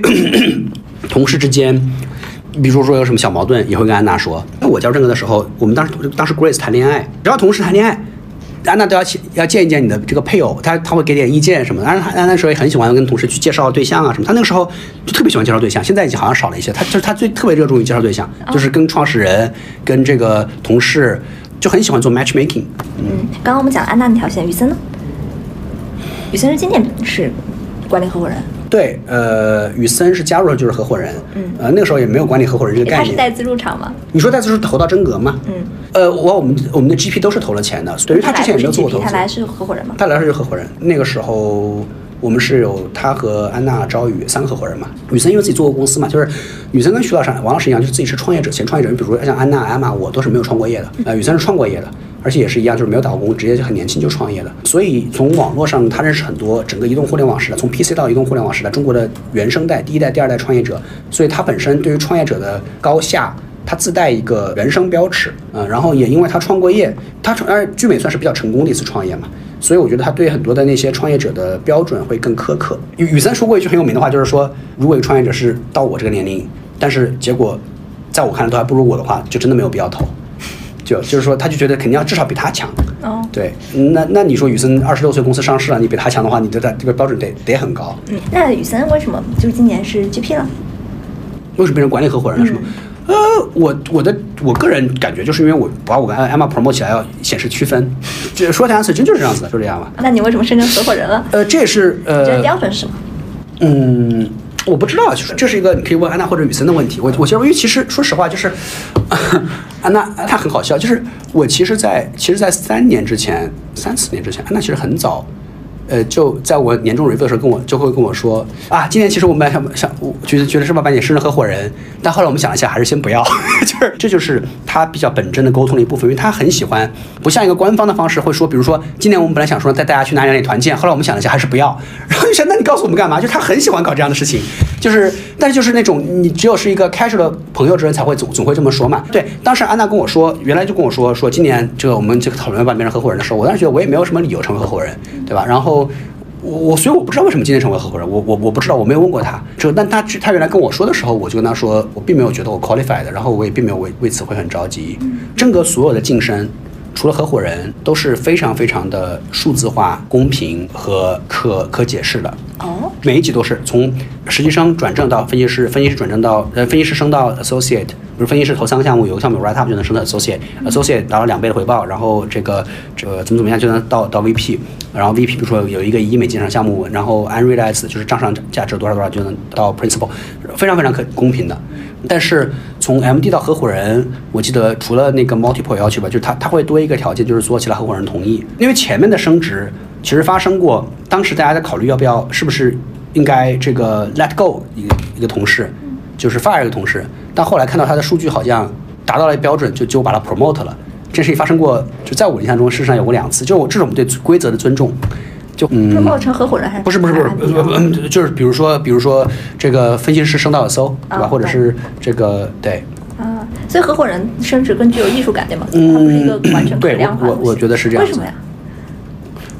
同事之间，比如说有什么小矛盾，也会跟安娜说。那我教这个的时候，我们当时当时 Grace 谈恋爱，只要同事谈恋爱。安娜都要去要见一见你的这个配偶，他他会给点意见什么的。安娜安娜时候也很喜欢跟同事去介绍对象啊什么。她那个时候就特别喜欢介绍对象，现在已经好像少了一些。她就是她最特别热衷于介绍对象，就是跟创始人、跟这个同事就很喜欢做 matchmaking。嗯，刚刚我们讲了安娜那条线，雨森呢？雨森是今年是管理合伙人，对，呃，雨森是加入了就是合伙人，嗯呃，那个时候也没有管理合伙人这个概念。他是带资入场吗？你说带资是投到真格吗？嗯，呃，我我们我们的 GP 都是投了钱的，等于他之前也没有做过投资。他来是合伙人吗？他来是合伙人，那个时候我们是有他和安娜、朝宇三个合伙人嘛。雨森因为自己做过公司嘛，就是雨森跟徐老师、王老师一样，就是自己是创业者，前创业者。你比如说像安娜、艾玛，我都是没有创过业的，呃，雨森是创过业的。而且也是一样，就是没有打工，直接就很年轻就创业了。所以从网络上，他认识很多整个移动互联网时代，从 PC 到移动互联网时代，中国的原生代、第一代、第二代创业者。所以他本身对于创业者的高下，他自带一个人生标尺，嗯、然后也因为他创过业，他创而聚美算是比较成功的一次创业嘛，所以我觉得他对很多的那些创业者的标准会更苛刻。雨雨森说过一句很有名的话，就是说，如果一个创业者是到我这个年龄，但是结果在我看来都还不如我的话，就真的没有必要投。就就是说，他就觉得肯定要至少比他强。哦，对，那那你说宇森二十六岁公司上市了，你比他强的话，你的这个标准得得很高。嗯，那雨森为什么就是今年是 GP 了？为什么变成管理合伙人了？是吗？呃，我我的我个人感觉就是因为我把我跟艾玛 promote 起来要显示区分，这说起来是真就是这样子的，就这样吧。那你为什么升成合伙人了？呃，这也是呃标准是什么？嗯，我不知道，就是这是一个你可以问安娜或者雨森的问题。我我其实，因为其实说实话，就是 *laughs* 安娜她很好笑，就是我其实在，其实，在三年之前，三四年之前，安娜其实很早。呃，就在我年终 review 的时候，跟我就会跟我说啊，今年其实我们想想，我觉得觉得是不是把你升成合伙人，但后来我们想了一下，还是先不要，*laughs* 就是这就是他比较本真的沟通的一部分，因为他很喜欢不像一个官方的方式会说，比如说今年我们本来想说带大家去哪里哪里团建，后来我们想了一下，还是不要，*laughs* 然后就想那你告诉我们干嘛？就他很喜欢搞这样的事情，就是但是就是那种你只有是一个 casual 的朋友之间才会总总会这么说嘛。对，当时安娜跟我说，原来就跟我说说今年这个我们这个讨论要把你变成合伙人的时候，我当时觉得我也没有什么理由成为合伙人，对吧？然后。我我所以我不知道为什么今天成为合伙人，我我我不知道，我没有问过他。就但他他原来跟我说的时候，我就跟他说，我并没有觉得我 qualified，然后我也并没有为为此会很着急。真哥所有的晋升，除了合伙人，都是非常非常的数字化、公平和可可解释的。哦，每一级都是从实习生转正到分析师，分析师转正到呃分析师升到 associate，比如分析师投三个项目，有个项目 write up 就能升到 associate，associate 达到两倍的回报，然后这个这个怎么怎么样就能到到 VP，然后 VP 比如说有一个一亿美金上项目，然后 unrealized 就是账上价值多少多少就能到 principal，非常非常可公平的。但是从 MD 到合伙人，我记得除了那个 multiple 要求吧，就是他他会多一个条件，就是说其他合伙人同意，因为前面的升职其实发生过，当时大家在考虑要不要是不是应该这个 let go 一个一个同事，就是 fire 一个同事，但后来看到他的数据好像达到了标准，就就把他 promote 了。这事情发生过，就在我印象中，事实上有过两次，就我这种对规则的尊重，就嗯。promote 成合伙人还是不是不是不是，嗯，就是比如说，比如说这个分析师升到了 SO，对吧？啊或者是这个对，啊，所以合伙人升职更具有艺术感，对吗？嗯它不是一个完全可对量化的东西我我觉得是这样子为什么呀？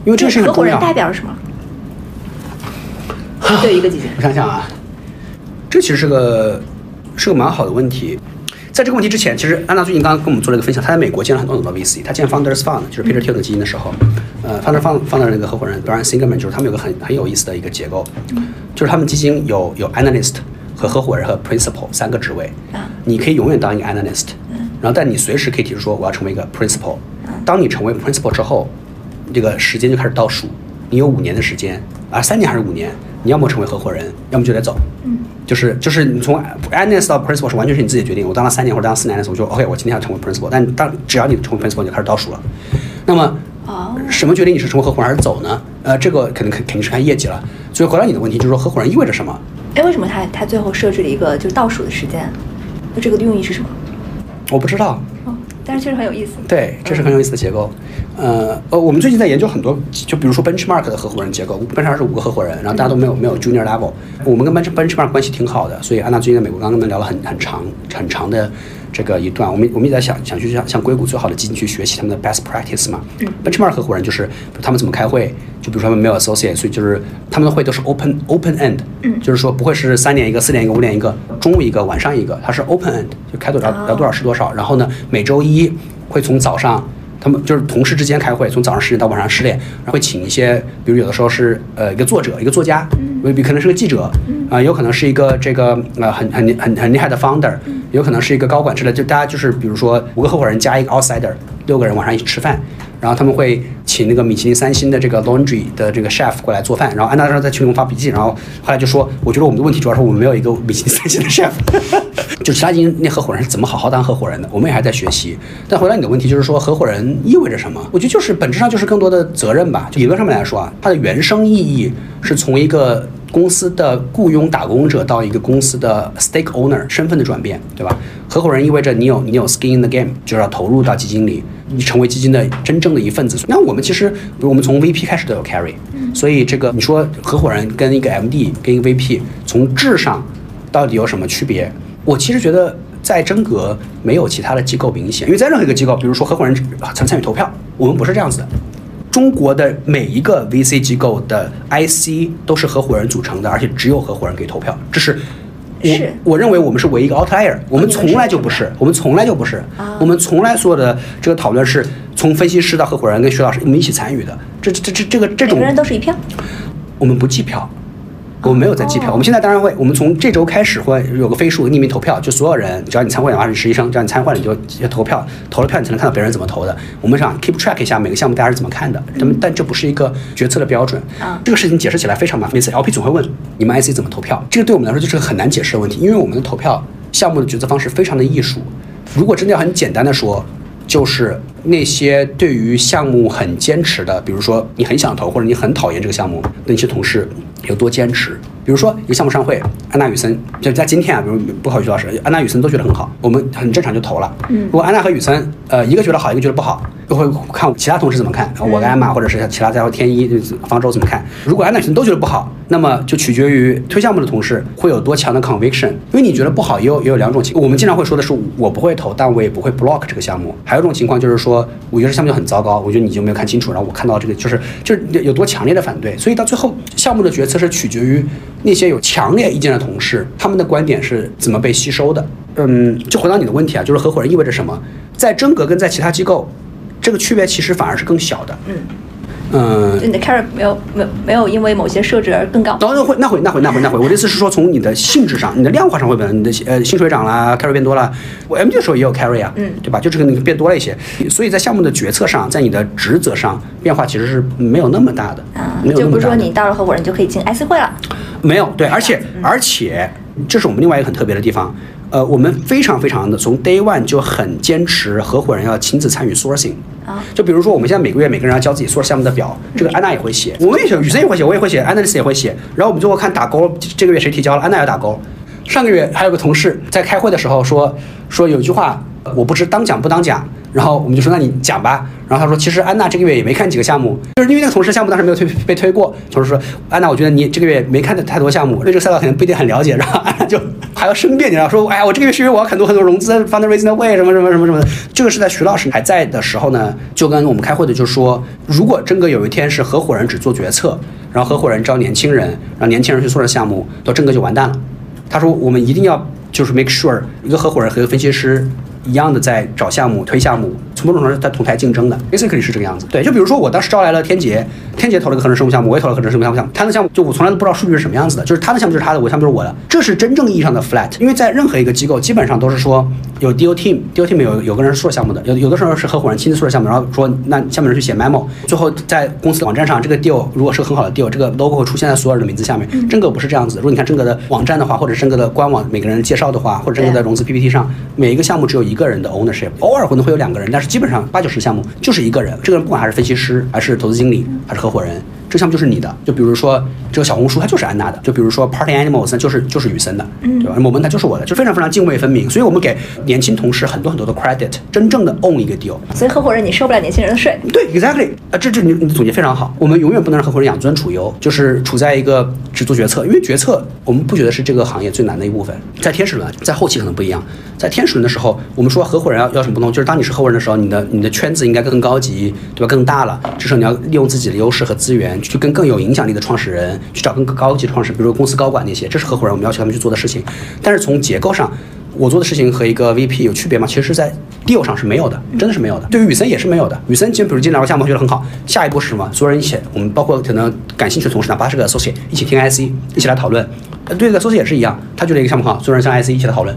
因为这个事情合伙人。代表了什么？对于一个 *laughs* 基金，我想想啊，这其实是个是个蛮好的问题。在这个问题之前，其实安娜最近刚刚跟我们做了一个分享，她在美国见了很多很多 VC，她见 Founders Fund 就是 Peter Thiel 的基金的时候，呃，Founders Fund Fund 的那个合伙人 Brian Singerman 就是他们有个很很有意思的一个结构，就是他们基金有有 Analyst 和合伙人和 Principal 三个职位啊，你可以永远当一个 Analyst，然后但你随时可以提出说我要成为一个 Principal，当你成为 Principal 之后，这个时间就开始倒数，你有五年的时间啊，三年还是五年，你要么成为合伙人，要么就得走。嗯，就是就是你从 analyst 到 principal 是完全是你自己的决定。我当了三年或者当了四年的时候，我就 OK，我今天要成为 principal。但当只要你成为 principal，你就开始倒数了。那么哦什么决定你是成为合伙人还是走呢？呃，这个肯定肯肯定是看业绩了。所以回答你的问题，就是说合伙人意味着什么？哎，为什么他他最后设置了一个就是倒数的时间？就这个的用意是什么？我不知道。哦，但是确实很有意思。对，这是很有意思的结构。呃呃，我们最近在研究很多，就比如说 benchmark 的合伙人结构，benchmark 是五个合伙人，然后大家都没有没有 junior level。我们跟 bench benchmark 关系挺好的，所以安娜最近在美国刚跟他们聊了很很长很长的这个一段。我们我们也在想想去向向硅谷最好的基金去学习他们的 best practice 嘛。benchmark 合伙人就是他们怎么开会，就比如说他们没有 associate，所以就是他们的会都是 open open end，就是说不会是三点一个、四点一个、五点一个、中午一个、晚上一个，它是 open end，就开多少聊多少是多少。然后呢，每周一会从早上。他们就是同事之间开会，从早上十点到晚上十点，然后会请一些，比如有的时候是呃一个作者，一个作家，未必可能是个记者，啊、有可能是一个这个呃很很很很厉害的 founder，有可能是一个高管之类的，就大家就是比如说五个合伙人加一个 outsider，六个人晚上一起吃饭，然后他们会请那个米其林三星的这个 laundry 的这个 chef 过来做饭，然后安娜当时在群里面发笔记，然后后来就说，我觉得我们的问题主要是我们没有一个米其林三星的 chef，就其他基金那合伙人是怎么好好当合伙人的，我们也还在学习。但回答你的问题就是说，合伙人意味着什么？我觉得就是本质上就是更多的责任吧。就理论上面来说啊，它的原生意义是从一个公司的雇佣打工者到一个公司的 stake owner 身份的转变，对吧？合伙人意味着你有你有 skin in the game，就是要投入到基金里，你成为基金的真正的一份子。那我们其实，我们从 VP 开始都有 carry，所以这个你说合伙人跟一个 MD 跟一个 VP 从质上到底有什么区别？我其实觉得在真格没有其他的机构明显，因为在任何一个机构，比如说合伙人参参与投票，我们不是这样子的。中国的每一个 VC 机构的 IC 都是合伙人组成的，而且只有合伙人可以投票，这是。我我认为我们是唯一一个 outlier，我们从来就不是，我们从来就不是，我们从来所有的这个讨论是从分析师到合伙人跟徐老师我们一起参与的，这这这这个这种每个人都是一票。我们不计票，我们没有在计票。哦我们现在当然会，我们从这周开始会有个飞数匿名投票，就所有人只要你参会的话是实习生，只要你参会了你就要投票，投了票你才能看到别人怎么投的。我们想 keep track 一下每个项目大家是怎么看的，但但这不是一个决策的标准。啊这个事情解释起来非常麻烦，每次 LP 总会问你们 IC 怎么投票，这个对我们来说就是个很难解释的问题，因为我们的投票项目的决策方式非常的艺术。如果真的要很简单的说，就是那些对于项目很坚持的，比如说你很想投或者你很讨厌这个项目的那些同事有多坚持。比如说一个项目上会，安娜雨森就在今天啊，比如不考，徐老师，安娜雨森都觉得很好，我们很正常就投了。嗯如果安娜和雨森，呃，一个觉得好，一个觉得不好，就会看其他同事怎么看，我跟安玛或者是其他家伙天一、方舟怎么看。如果安娜雨森都觉得不好，那么就取决于推项目的同事会有多强的 conviction，因为你觉得不好，也有也有两种情况。我们经常会说的是，我不会投，但我也不会 block 这个项目。还有一种情况就是说，我觉得项目就很糟糕，我觉得你就没有看清楚，然后我看到这个就是就是有有多强烈的反对，所以到最后项目的决策是取决于那些有强烈意见的同事，他们的观点是怎么被吸收的。嗯，就回到你的问题啊，就是合伙人意味着什么？在真格跟在其他机构，这个区别其实反而是更小的。嗯，嗯就，你的 carry 没有没有没有因为某些设置而更高。当然会，那会，那会，那会，那会。我的意思是说，从你的性质上，你的量化上会变，你的呃薪水涨啦，carry 变多了。我 M 的时候也有 carry 啊，嗯对吧？就这个你变多了一些，所以在项目的决策上，在你的职责上变化其实是没有那么大的，啊，没有就那么大的。不是说你到了合伙人就可以进 IC 会了。没有，对，而且嗯而且这是我们另外一个很特别的地方。呃，我们非常非常的从 day one 就很坚持合伙人要亲自参与 sourcing。啊就比如说，我们现在每个月每个人要交自己 source 项目的表，这个安娜也会写，我们也写，雨森也会写，我也会写，analyst 也会写。然后我们最后看打勾，这这个月谁提交了，安娜要打勾。上个月还有个同事在开会的时候说说有句话呃我不知当讲不当讲，然后我们就说那你讲吧。然后他说其实安娜这个月也没看几个项目，就是因为那个同事项目当时没有推被推过，同事说安娜我觉得你这个月没看的太多项目，对这个赛道可能不一定很了解，然后安娜就还要申辩，你知道说哎呀我这个月是因为我要很多很多融资 fundraising way 什么什么什么什么的，这个是在徐老师还在的时候呢，就跟我们开会的就说，如果真格有一天是合伙人只做决策，然后合伙人招年轻人，让年轻人去做这项目，到真格就完蛋了。他说我们一定要就是 make sure 一个合伙人和一个分析师一样的在找项目、推项目，从某种程度上在同台竞争的，basically 是这个样子。对，就比如说我当时招来了天杰，天杰投了个合成生物项目，我也投了合成生物项目，他的项目就我从来都不知道数据是什么样子的，就是他的项目就是他的，我的项目就是我的，这是真正意义上的 flat。因为在任何一个机构，基本上都是说有 deal team，deal team 有有个人是做项目的，有有的时候是合伙人亲自做项目，然后说那下面人去写 memo，最后在公司网站上这个 deal 如果是个很好的 deal，这个 logo 会出现在所有人的名字下面。真格不是这样子的，如果你看真格的网站的话，或者真格的官网每个人介绍的话，或者真格的融资 PPT 上，每一个项目只有一个人的 ownership，偶尔可能会有两个人，但是基本上八九十项目就是一个人，这个人不管还是分析师，还是投资经理，还是合伙人。这项目就是你的，就比如说这个小红书，它就是安娜的；就比如说 Party Animals，那就是就是雨森的，对吧？某门它就是我的，就非常非常泾渭分明。所以我们给年轻同事很多很多的 credit，真正的 own 一个 deal。所以合伙人你收不了年轻人的税。对，exactly，啊，这这你你总结非常好。我们永远不能让合伙人养尊处优，就是处在一个只做决策，因为决策我们不觉得是这个行业最难的一部分。在天使轮，在后期可能不一样。在天使轮的时候，我们说合伙人要要什么不同，就是当你是合伙人的时候，你的你的圈子应该更高级，对吧？更大了，至少你要利用自己的优势和资源，去跟更有影响力的创始人去找更高级的创始人，比如说公司高管那些，这是合伙人我们要求他们去做的事情。但是从结构上，我做的事情和一个 VP 有区别吗？其实在 deal 上是没有的，真的是没有的。对于雨森也是没有的。雨森今比如今天聊个项目觉得很好，下一步是什么？所有人一起，我们包括可能感兴趣的同事，哪怕是个 associate，一起听 IC，一起来讨论。对这个 associate 也是一样，他觉得一个项目好，所有人向 IC 一起来讨论。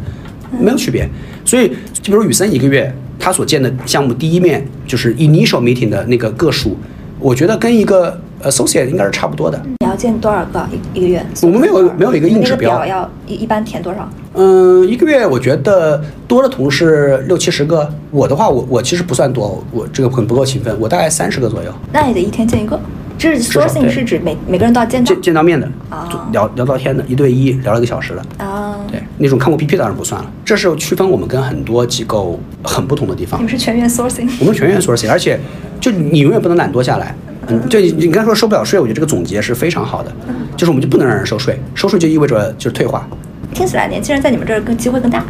没有区别。所以，就比如宇森一个月他所见的项目第一面就是 initial meeting 的那个个数，我觉得跟一个 associate 应该是差不多的。你要见多少个一一个月？我们没有没有一个硬指标那个表要一一般填多少？嗯，一个月我觉得多的同事六七十个，我的话我我其实不算多，我这个很不够勤奋，我大概三十个左右。那也得一天见一个。这是 sourcing 是指每每个人都要见到见见到面的啊，聊聊到天的，一对一聊了一个小时的。啊。对，那种看过 PP 当然不算了。这是区分我们跟很多机构很不同的地方你。们是全员 sourcing。我们全员 sourcing，而且就你永远不能懒惰下来。嗯，对你你刚才说收不了税，我觉得这个总结是非常好的，就是我们就不能让人收税，收税就意味着就是退化。听起来年轻人在你们这儿更机会更大。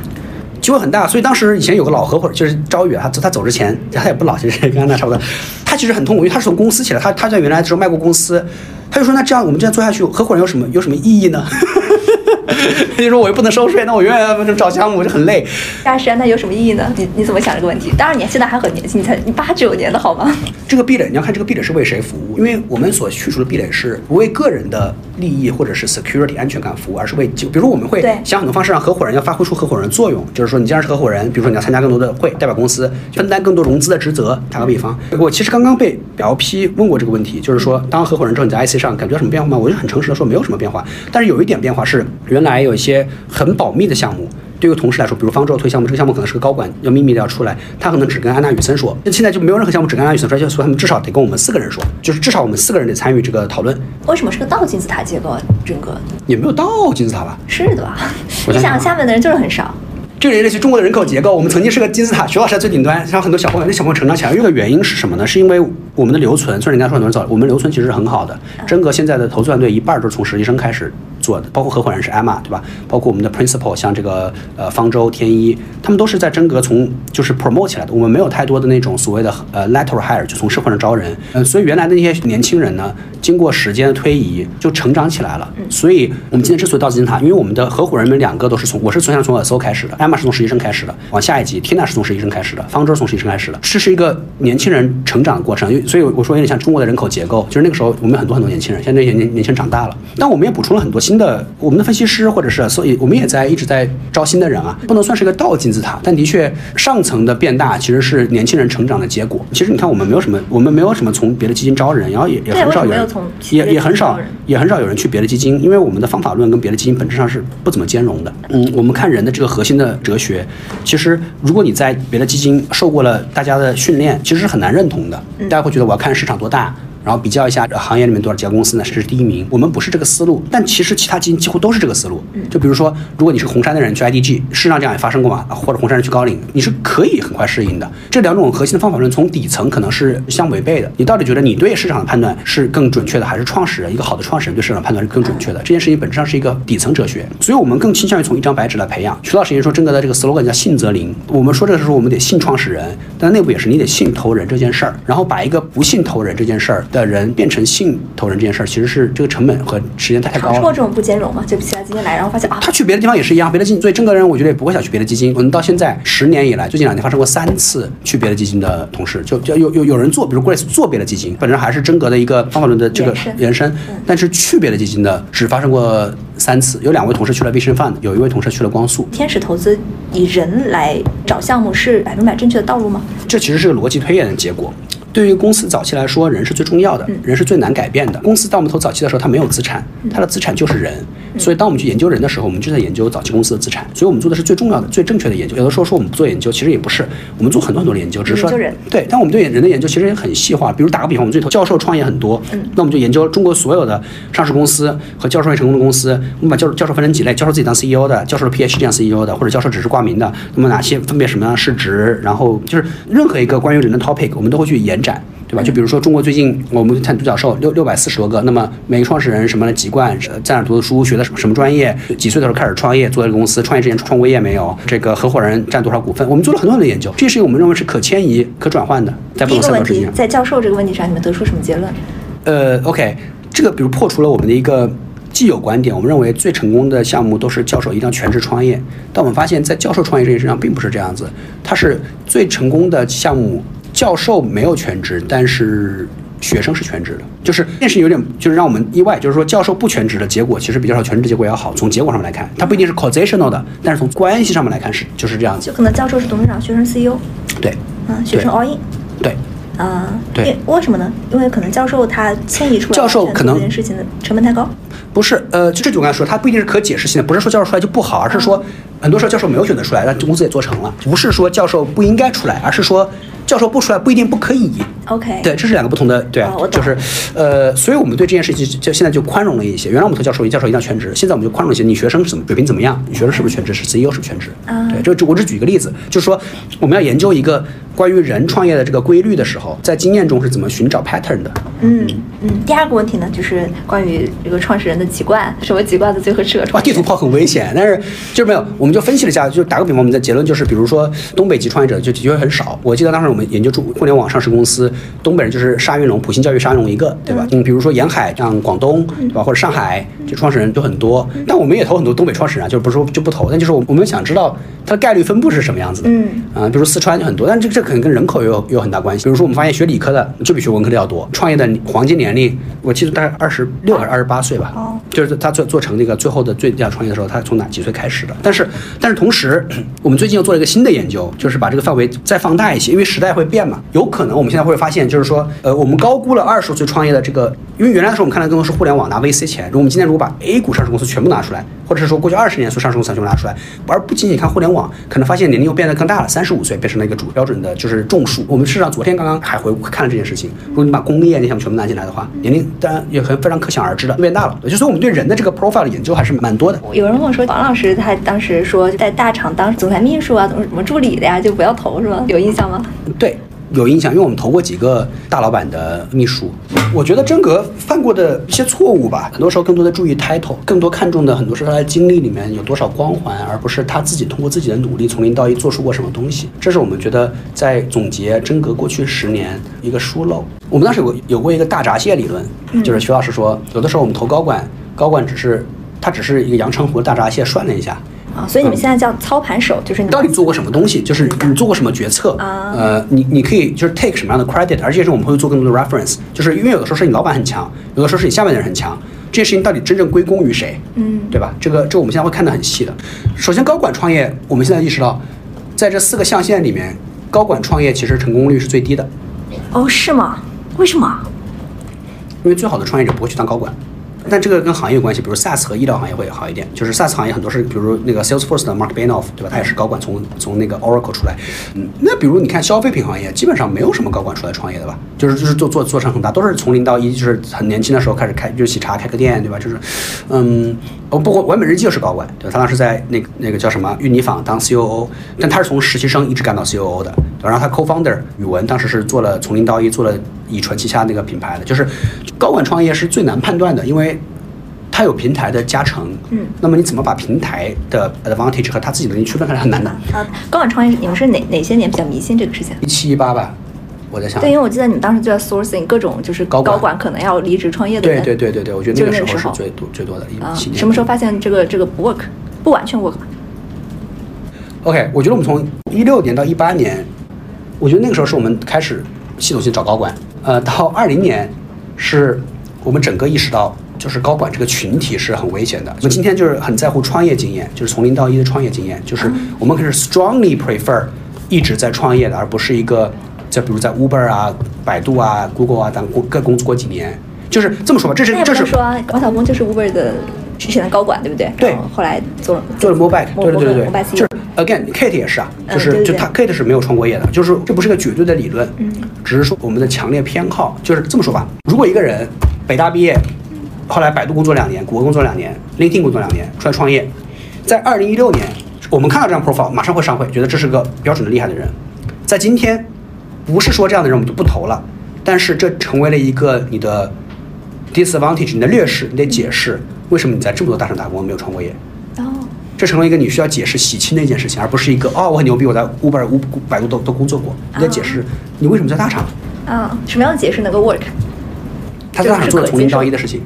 机会很大，所以当时以前有个老合伙人，就是朝宇，他他走之前，他也不老，其实跟安娜差不多。他其实很痛苦，因为他是从公司起来，他他在原来的时候卖过公司，他就说那这样我们这样做下去，合伙人有什么有什么意义呢？*laughs* 他就说我又不能收税，那我永远要找项目，我就很累。大师，那有什么意义呢？你你怎么想这个问题？当然，你现在还很年轻，你才你八九年的好吗？*laughs* 这个壁垒，你要看这个壁垒是为谁服务，因为我们所去除的壁垒是不为个人的利益或者是 security 安全感服务，而是为就比如说我们会想很多方式让合伙人要发挥出合伙人的作用，就是说你既然是合伙人，比如说你要参加更多的会，代表公司分担更多融资的职责。打个比方，我其实刚刚被表 P 问过这个问题，就是说当合伙人之后你在 IC 上感觉到什么变化吗？我就很诚实的说没有什么变化，但是有一点变化是原来有一些很保密的项目。对于同事来说，比如方舟推项目，这个项目可能是个高管要秘密的要出来，他可能只跟安娜雨森说。那现在就没有任何项目只跟安娜雨森说，就所以他们至少得跟我们四个人说，就是至少我们四个人得参与这个讨论。为什么是个倒金字塔结构啊？整个也没有倒金字塔吧？是的吧？你想下面的人就是很少。这个也类似中国的人口结构，我们曾经是个金字塔，徐老师在最顶端，让很多小朋友，那小朋友成长起来。一个原因是什么呢？是因为我们的留存，虽然人家说很多人走，我们留存其实是很好的。真格现在的投资团队一半儿都是从实习生开始做的，包括合伙人是 Emma，对吧？包括我们的 principal，像这个呃方舟、天一，他们都是在真格从就是 promote 起来的。我们没有太多的那种所谓的呃 lateral hire，就从社会上招人。呃，所以原来的那些年轻人呢，经过时间的推移，就成长起来了。所以我们今天之所以到金字塔，因为我们的合伙人们两个都是从，我是从想从 ASO 开始的，Emma 是从实习生开始的，往下一级，Tina 是从实习生开始的，方舟从实习生开始的，这是一个年轻人成长的过程。所以我说有点像中国的人口结构，就是那个时候我们很多很多年轻人，现在那些年年轻人长大了，但我们也补充了很多新的，我们的分析师或者是所以我们也在一直在招新的人啊，不能算是一个倒金字塔，但的确上层的变大其实是年轻人成长的结果。其实你看我们没有什么，我们没有什么从别的基金招人，然后也也很少有人有从也也很少也很少有人去别的基金，因为我们的方法论跟别的基金本质上是不怎么兼容的。嗯，我们看人的这个核心的哲学，其实如果你在别的基金受过了大家的训练，其实是很难认同的。大家会觉得我要看市场多大。然后比较一下行业里面多少家公司呢？谁是第一名？我们不是这个思路，但其实其他基金几乎都是这个思路。就比如说，如果你是红杉的人去 IDG，事实上这样也发生过嘛，啊或者红杉人去高瓴，你是可以很快适应的。这两种核心的方法论从底层可能是相违背的。你到底觉得你对市场的判断是更准确的，还是创始人一个好的创始人对市场判断是更准确的？这件事情本质上是一个底层哲学，所以我们更倾向于从一张白纸来培养。徐老师也说，真格的这个 slogan 叫信则灵。我们说这个时候，我们得信创始人，但内部也是你得信投人这件事儿，然后把一个不信投人这件事儿的人变成信投人这件事儿，其实是这个成本和时间太高了。尝试过这种不兼容吗？就其他基金来，然后发现啊，他去别的地方也是一样，别的基金，所以真格人我觉得也不会想去别的基金。我们到现在十年以来，最近两年发生过三次去别的基金的同事，就就有有有人做，比如 Grace 做别的基金，本身还是真格的一个方法论的这个延伸延伸，但是去别的基金的只发生过三次，有两位同事去了 Vision Fund，有一位同事去了光速。天使投资以人来找项目是百分百正确的道路吗？这其实是个逻辑推演的结果。对于公司早期来说，人是最重要的，人是最难改变的。公司到我们投早期的时候，它没有资产，它的资产就是人。所以当我们去研究人的时候，我们就在研究早期公司的资产。所以我们做的是最重要的、最正确的研究。有的时候说我们不做研究，其实也不是，我们做很多很多的研究，只是说对。但我们对人的研究其实也很细化。比如打个比方，我们最头教授创业很多，那我们就研究中国所有的上市公司和教授会成功的公司，我们把教授教授分成几类：教授自己当 CEO 的，教授的 PhD 当 CEO 的，或者教授只是挂名的。那么哪些分别什么样的市值？然后就是任何一个关于人的 topic，我们都会去延展。对吧？就比如说中国最近我们看独角兽六六百四十多个，那么每个创始人什么的籍贯，呃在哪儿读的书，学的什么什么专业，几岁的时候开始创业，做这个公司，创业之前创过业没有？这个合伙人占多少股份？我们做了很多很多的研究，这些事情我们认为是可迁移、可转换的，在不第一个问题同赛道之间，。在教授这个问题上，你们得出什么结论？呃，OK，这个比如破除了我们的一个既有观点，我们认为最成功的项目都是教授一定要全职创业，但我们发现，在教授创业这件事上并不是这样子，它是最成功的项目，教授没有全职，但是学生是全职的，就是这件事情有点就是让我们意外，就是说教授不全职的结果其实比教授全职结果要好。从结果上面来看，它不一定是 causational 的，但是从关系上面来看是就是这样子就。可能教授是董事长，学生 CEO，对，嗯，学生 all in，对，啊，对为为什么呢？因为可能教授他迁移出来，教授可能这件事情的成本太高。不是，呃，就这就我刚才说，他不一定是可解释性的，不是说教授出来就不好，而是说很多时候教授没有选择出来，但公司也做成了，不是说教授不应该出来，而是说教授不出来不一定不可以。OK，对，这是两个不同的，对啊就是，呃，所以我们对这件事情就现在就宽容了一些。原来我们投教授，教授一定要全职，现在我们就宽容一些。你学生怎么水平怎么样？你学生是不是全职？是 CEO 是不是全职？啊对，这这我只举一个例子，就是说我们要研究一个关于人创业的这个规律的时候，在经验中是怎么寻找 pattern 的。嗯嗯。第二个问题呢，就是关于这个创始人的籍贯，什么籍贯的最合适合哇，创业？地图炮很危险，但是就是没有，我们就分析了一下，就打个比方，我们的结论就是，比如说东北籍创业者就的确很少。我记得当时我们研究出互联网上市公司，东北人就是沙云龙、普信教育、沙云龙一个，对吧？嗯，比如说沿海，像广东，对吧？或者上海，就创始人就很多。但我们也投很多东北创始人啊，就是不是说就不投，但就是我我们想知道它的概率分布是什么样子的。嗯啊、比如四川就很多，但这这可能跟人口也有有很大关系。比如说我们发现学理科的就比学文科的要多，创业的黄金年龄，我记得大概二十六还是二十八岁吧。哦就是他做做成那个最后的最要创业的时候，他从哪几岁开始的？但是但是同时，*clears throat* 我们最近又做了一个新的研究，就是把这个范围再放大一些，因为时代会变嘛，有可能我们现在会发现，就是说，呃，我们高估了二十岁创业的这个，因为原来的时候我们看的更多是互联网拿 VC 钱，如果我们今天如果把 A 股上市公司全部拿出来，或者是说过去二十年所上市公司全部拿出来，而不仅仅看互联网，可能发现年龄又变得更大了，三十五岁变成了一个主标准的，就是众数。我们事实上昨天刚刚还回看了这件事情，如果你把工业那项全部拿进来的话，年龄当然也很非常可想而知的变大了。就所以我们对人的这个 profile 的研究还是蛮多的。*laughs* 有人跟我说，王老师他当时说在大厂当总裁秘书啊，怎么什么助理的呀，就不要投是吗？有印象吗？对，有印象，因为我们投过几个大老板的秘书。我觉得真格犯过的一些错误吧，很多时候更多的注意 title，更多看重的很多是他的经历里面有多少光环，而不是他自己通过自己的努力从零到一做出过什么东西。这是我们觉得在总结真格过去十年一个疏漏。我们当时有有过一个大闸蟹理论，就是徐老师说，有的时候我们投高管，高管只是他只是一个阳澄湖的大闸蟹涮了一下，啊，所以你们现在叫操盘手，就是你你到底做过什么东西？就是你做过什么决策？啊呃，你你可以就是 take 什么样的 credit，而且是我们会做更多的 reference，就是因为有的时候是你老板很强，有的时候是你下面的人很强，这件事情到底真正归功于谁？嗯对吧？这个这个我们现在会看得很细的。首先，高管创业，我们现在意识到，在这四个象限里面，高管创业其实成功率是最低的，哦是吗？为什么？因为最好的创业者不会去当高管。但这个跟行业有关系，比如 SaaS 和医疗行业会好一点。就是 SaaS 行业很多是，比如那个 Salesforce 的 Mark Benioff，对吧？他也是高管从从那个 Oracle 出来。嗯，那比如你看消费品行业，基本上没有什么高管出来创业的吧？就是就是做做做成很大，都是从零到一，就是很年轻的时候开始开，就是喜茶开个店，对吧？就是，嗯，哦，不过完美日记就是高管，对吧？他当时在那个那个叫什么芋泥坊当 COO，但他是从实习生一直干到 COO 的。然后他 co-founder 宇文当时是做了从零到一，做了以纯旗下那个品牌的，就是高管创业是最难判断的，因为他有平台的加成，嗯，那么你怎么把平台的 advantage 和他自己的能力区分开来很难的。啊，高管创业，你们是哪哪些年比较迷信这个事情？一七一八吧，我在想。对，因为我记得你们当时就在 sourcing 各种就是高管高管可能要离职创业的对人。对对对对，我觉得那个时候候是最多最多的，一啊七，年。什么时候发现这个这个不 work，不完全 work？OK，我觉得我们从一六年到一八年，我觉得那个时候是我们开始系统性找高管。呃，到二零年，是我们整个意识到，就是高管这个群体是很危险的。我们今天就是很在乎创业经验，就是从零到一的创业经验，就是我们可是 strongly prefer 一直在创业的，而不是一个，就比如在 Uber 啊、百度啊、Google 啊等工各工作过几年。就是这么说吧，这是这是说啊王小峰就是 Uber 的之前的高管，对不对？对。后后来做了做了 Mobile，对对对对。对就是 again Kate 也是啊，就是、嗯对对对就他 Kate 是没有创过业的，就是这不是个绝对的理论，嗯。只是说我们的强烈偏好，就是这么说吧，如果一个人北大毕业，后来百度工作两年，谷歌工作两年，LinkedIn 工作两年，出来创业，在二零一六年，我们看到这样 profile，马上会上会，觉得这是个标准的厉害的人，在今天，不是说这样的人我们就不投了，但是这成为了一个你的 disadvantage，你的劣势，你得解释为什么你在这么多大厂打工没有创过业。哦，这成为一个你需要解释洗清的一件事情，而不是一个哦我很牛逼，我在 Uber、乌百度都都工作过。你得解释你为什么在大厂，啊，什么样的解释能够 work？他在大厂做了从零到一的事情。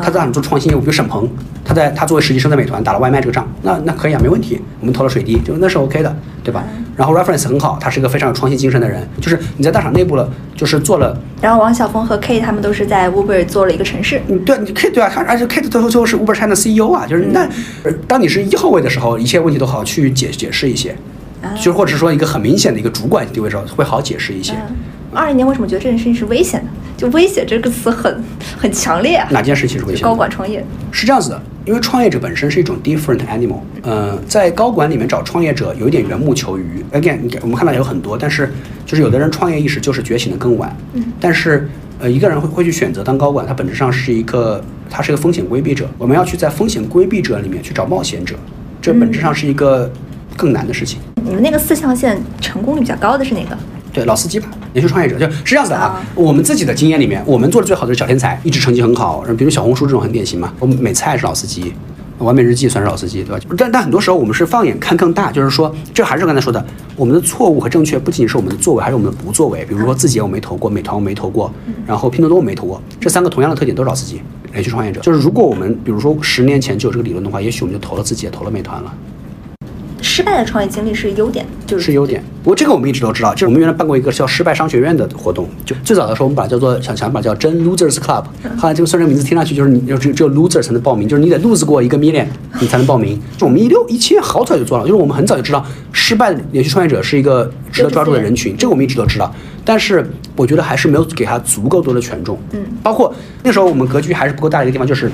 他在想做创新业务，比如沈鹏，他在他作为实习生在美团打了外卖这个仗，那那可以啊，没问题，我们投了水滴，就那是 OK 的，对吧？然后 reference 很好，他是一个非常有创新精神的人，就是你在大厂内部了，就是做了。然后王晓峰和 K 他们都是在 Uber 做了一个城市。嗯，对，你 K 对啊，他而且 K 最后最后是 Uber China CEO 啊，就是那当你是一号位的时候，一切问题都好去解解释一些，就或者是说一个很明显的一个主管地位时候会好解释一些。二零年为什么觉得这件事情是危险的？就威胁这个词很很强烈啊。哪件事情是威胁？高管创业是这样子的，因为创业者本身是一种 different animal。呃，在高管里面找创业者有一点缘木求鱼。Again，我们看到有很多，但是就是有的人创业意识就是觉醒的更晚。嗯。但是呃，一个人会会去选择当高管，他本质上是一个他是一个风险规避者。我们要去在风险规避者里面去找冒险者，这本质上是一个更难的事情。你们那个四象限成功率比较高的是哪个？对老司机吧，连续创业者就是这样子的啊。我们自己的经验里面，我们做的最好的是小天才，一直成绩很好。比如小红书这种很典型嘛。我们美菜是老司机，完美日记算是老司机，对吧？但但很多时候我们是放眼看更大，就是说，这还是刚才说的，我们的错误和正确不仅仅是我们的作为，还是我们的不作为。比如说字节我没投过，美团我没投过，然后拼多多我没投过，这三个同样的特点都是老司机，连续创业者。就是如果我们比如说十年前就有这个理论的话，也许我们就投了字节，投了美团了。失败的创业经历是优点，就是是优点。不过这个我们一直都知道，就是我们原来办过一个叫失败商学院的活动，就最早的时候我们把它叫做想想把叫真 losers club。后来这个虽然名字听上去就是你只只有 loser 才能报名，就是你得 lose 过一个 million 你才能报名。就我们一六一七年好早就做了，就是我们很早就知道失败的连续创业者是一个值得抓住的人群，这个我们一直都知道。但是我觉得还是没有给他足够多的权重。嗯，包括那时候我们格局还是不够大的一个地方，就是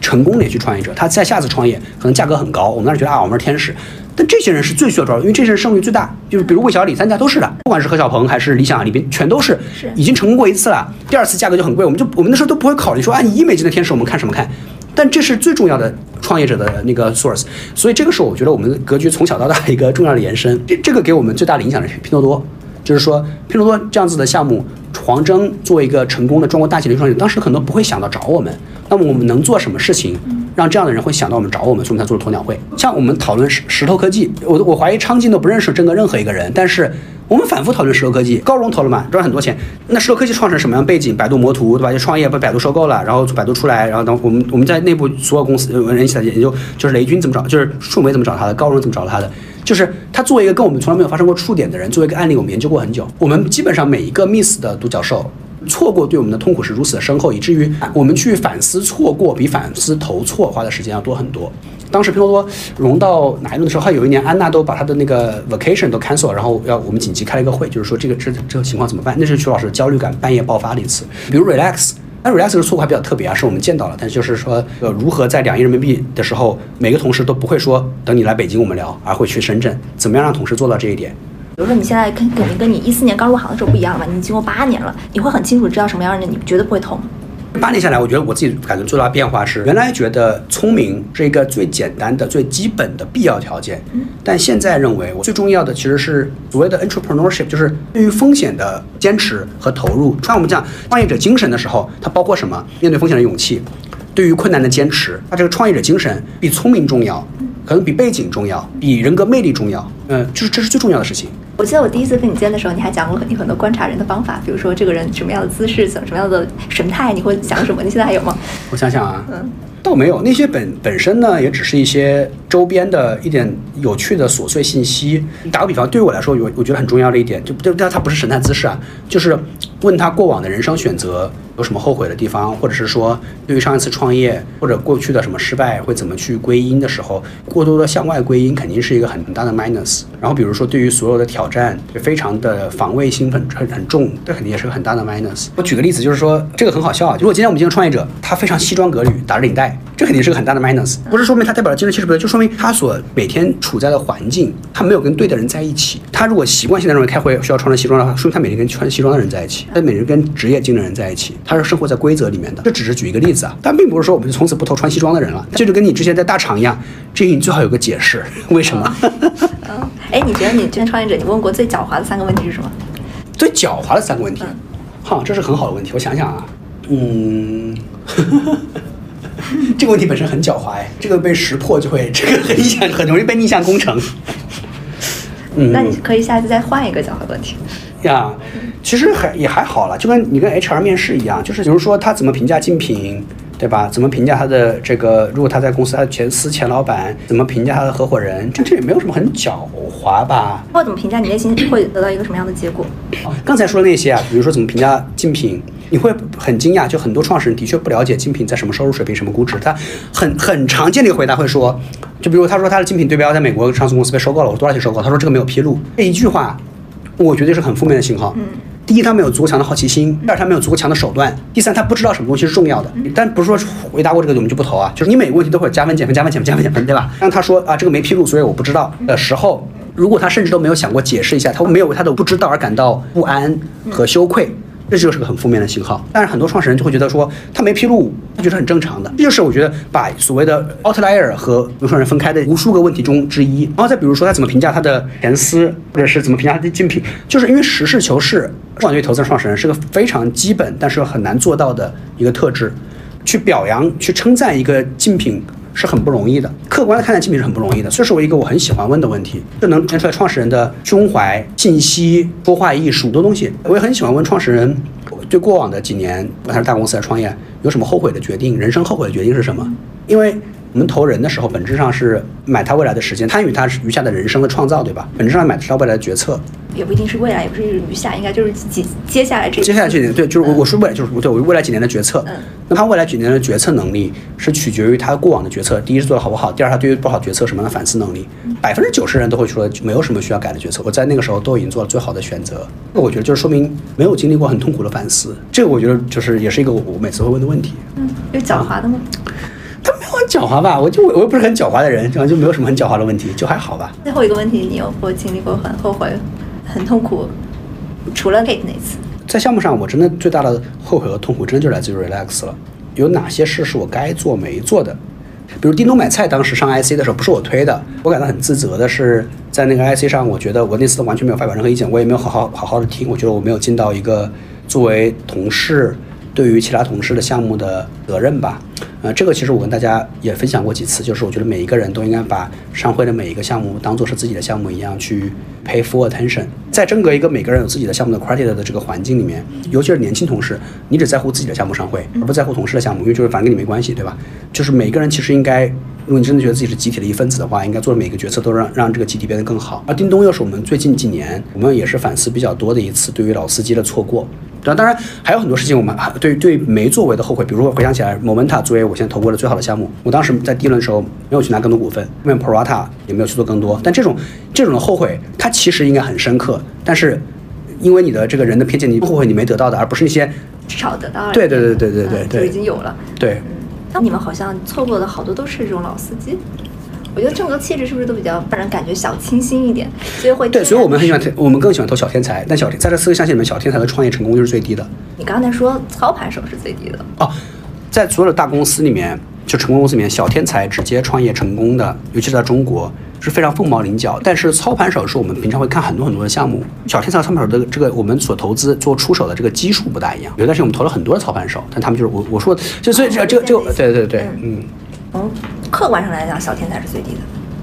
成功连续创业者，他在下次创业可能价格很高，我们当时觉得啊，我们是天使。但这些人是最需要抓住，因为这些人胜率最大。就是比如魏小李三家都是的，不管是何小鹏还是理想里边，全都是已经成功过一次了。第二次价格就很贵，我们就我们那时候都不会考虑说，啊，你一美金的天使，我们看什么看？但这是最重要的创业者的那个 source。所以这个时候，我觉得我们的格局从小到大一个重要的延伸。这这个给我们最大的影响的是拼多多，就是说拼多多这样子的项目，黄峥作为一个成功的中国大企业创业者，当时很多不会想到找我们。那么我们能做什么事情？让这样的人会想到我们找我们，所以我们才做了鸵鸟会。像我们讨论石石头科技，我我怀疑昌进都不认识真的任何一个人，但是我们反复讨论石头科技，高融投了嘛，赚很多钱。那石头科技创始人什么样背景？百度魔图对吧？就创业被百度收购了，然后百度出来，然后等我们我们在内部所有公司人一起来研究，就是雷军怎么找，就是树莓怎么找他的，高融怎么找他的，就是他作为一个跟我们从来没有发生过触点的人，作为一个案例，我们研究过很久。我们基本上每一个 miss 的独角兽。错过对我们的痛苦是如此的深厚，以至于我们去反思错过比反思投错花的时间要多很多。当时拼多多融到哪一轮的时候，还有一年安娜都把她的那个 vacation 都 cancel 了，然后要我们紧急开了一个会，就是说这个这这个情况怎么办？那是徐老师的焦虑感半夜爆发的一次。比如 relax，那 relax 这个错误还比较特别啊，是我们见到了，但就是说呃如何在两亿人民币的时候，每个同事都不会说等你来北京我们聊，而会去深圳，怎么样让同事做到这一点？比如说你现在肯肯定跟你一四年刚入行的时候不一样了吧，你经过八年了，你会很清楚知道什么样的人你绝对不会投。八年下来，我觉得我自己感觉最大的变化是，原来觉得聪明是一个最简单的、最基本的必要条件，但现在认为我最重要的其实是所谓的 entrepreneurship，就是对于风险的坚持和投入。像我们讲创业者精神的时候，它包括什么？面对风险的勇气，对于困难的坚持。它这个创业者精神比聪明重要，可能比背景重要，比人格魅力重要。嗯，就是这是最重要的事情。我记得我第一次跟你见的时候，你还讲过你很多观察人的方法，比如说这个人什么样的姿势，什么样的神态，你会想什么？你现在还有吗？我想想啊，嗯，倒没有，那些本本身呢，也只是一些周边的一点有趣的琐碎信息。打个比方，对于我来说，有我觉得很重要的一点，就对，但它不是神态姿势啊，就是问他过往的人生选择有什么后悔的地方，或者是说对于上一次创业或者过去的什么失败会怎么去归因的时候，过多的向外归因肯定是一个很大的 minus。然后比如说对于所有的挑战，非常的防卫心很很很重，这肯定也是个很大的 minus。我举个例子，就是说这个很好笑啊。如果今天我们进入创业者，他非常西装革履，打着领带，这肯定是个很大的 minus。不是说明他代表了精神气质不对，就说明他所每天处在的环境，他没有跟对的人在一起。他如果习惯性的认为开会需要穿着西装的话，说明他每天跟穿西装的人在一起，他每天跟职业经理人在一起，他是生活在规则里面的。这只是举一个例子啊，但并不是说我们就从此不投穿西装的人了。这就跟你之前在大厂一样，这个你最好有个解释，为什么？嗯哎，你觉得你这创业者，你问过最狡猾的三个问题是什么？最狡猾的三个问题，哈，这是很好的问题。我想想啊，嗯，*laughs* *laughs* 这个问题本身很狡猾哎，这个被识破就会，这个很影响，很容易被逆向工程。嗯，那你可以下次再换一个狡猾问题。呀，其实还也还好了，就跟你跟 HR 面试一样，就是比如说他怎么评价竞品。对吧？怎么评价他的这个？如果他在公司他的前司前老板，怎么评价他的合伙人？这这也没有什么很狡猾吧？或者怎么评价，你内心会得到一个什么样的结果？刚才说的那些啊，比如说怎么评价竞品，你会很惊讶，就很多创始人的确不了解精品在什么收入水平、什么估值。他很很常见的一个回答会说，就比如他说他的竞品对标在美国上市公司被收购了，我多少钱收购？他说这个没有披露。这一句话，我觉得是很负面的信号。嗯。第一，他没有足够强的好奇心；第二，他没有足够强的手段；第三，他不知道什么东西是重要的。但不是说回答过这个我们就不投啊，就是你每个问题都会加分、减分、加分、减分、加分、减分，对吧？让他说啊，这个没披露，所以我不知道的时候，如果他甚至都没有想过解释一下，他没有为他的不知道而感到不安和羞愧。这就是个很负面的信号，但是很多创始人就会觉得说他没披露，他觉得很正常的。这就是我觉得把所谓的 outlier 和创始人分开的无数个问题中之一。然后再比如说他怎么评价他的前司，或者是怎么评价他的竞品，就是因为实事求是，对于投资人、创始人是个非常基本，但是很难做到的一个特质。去表扬、去称赞一个竞品。是很不容易的，客观的看待竞品是很不容易的，这是我一个我很喜欢问的问题，就能看出来创始人的胸怀、信息、说话艺术很多东西。我也很喜欢问创始人，对过往的几年，不管是大公司在创业，有什么后悔的决定？人生后悔的决定是什么？因为。我们投人的时候，本质上是买他未来的时间，参与他余下的人生的创造，对吧？本质上买他未来的决策，也不一定是未来，也不是余下，应该就是接接下来这接下来这年，对，就是我我说未来就是对我未来几年的决策。嗯，那他未来几年的决策能力是取决于他过往的决策，第一是做的好不好，第二他对于不好决策什么样的反思能力。百分之九十人都会说没有什么需要改的决策，我在那个时候都已经做了最好的选择。那我觉得就是说明没有经历过很痛苦的反思，这个我觉得就是也是一个我我每次会问的问题。嗯，有狡猾的吗？他没有很狡猾吧？我就我又不是很狡猾的人，然后就没有什么很狡猾的问题，就还好吧。最后一个问题，你有过经历过很后悔、很痛苦？除了 Gate 那次，在项目上，我真的最大的后悔和痛苦，真的就来自于 Relax 了。有哪些事是我该做没做的？比如叮咚买菜，当时上 IC 的时候不是我推的，我感到很自责的是，在那个 IC 上，我觉得我那次都完全没有发表任何意见，我也没有好好好好的听，我觉得我没有尽到一个作为同事。对于其他同事的项目的责任吧，呃，这个其实我跟大家也分享过几次，就是我觉得每一个人都应该把商会的每一个项目当做是自己的项目一样去 pay full attention。在整个一个每个人有自己的项目的 credit 的这个环境里面，尤其是年轻同事，你只在乎自己的项目商会，而不在乎同事的项目，因为就是反正跟你没关系，对吧？就是每个人其实应该，如果你真的觉得自己是集体的一份子的话，应该做的每个决策都让让这个集体变得更好。而叮咚又是我们最近几年我们也是反思比较多的一次对于老司机的错过。对，当然还有很多事情，我们还对对没作为的后悔。比如说回想起来，Momenta 作为我现在投过的最好的项目，我当时在第一轮的时候没有去拿更多股份，后面 Prata 也没有去做更多。但这种这种的后悔，它其实应该很深刻。但是因为你的这个人的偏见，你后悔你没得到的，而不是那些至少得到。对对对对对对对，就已经有了。对，那你们好像错过的好多都是这种老司机。我觉得这种气质是不是都比较让人感觉小清新一点，所以会对，所以我们很喜欢，我们更喜欢投小天才。但小天在这四个象限里面，小天才的创业成功率是最低的。你刚才说操盘手是最低的哦，在所有的大公司里面，就成功公司里面，小天才直接创业成功的，尤其是在中国是非常凤毛麟角。但是操盘手是我们平常会看很多很多的项目，小天才操盘手的这个我们所投资做出手的这个基数不大一样。有段时间我们投了很多的操盘手，但他们就是我我说就所以这这个这个对对对嗯，从客观上来讲，小天才是最低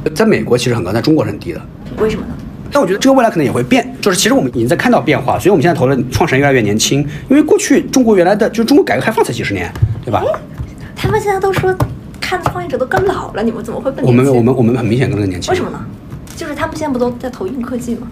的。在美国其实很高，在中国是很低的。为什么呢？但我觉得这个未来可能也会变，就是其实我们已经在看到变化，所以我们现在投的创始人越来越年轻。因为过去中国原来的就是中国改革开放才几十年，对吧？他们现在都说看创业者都更老了，你们怎么会更我们我们我们很明显更年轻。为什么呢？就是他们现在不都在投硬科技吗？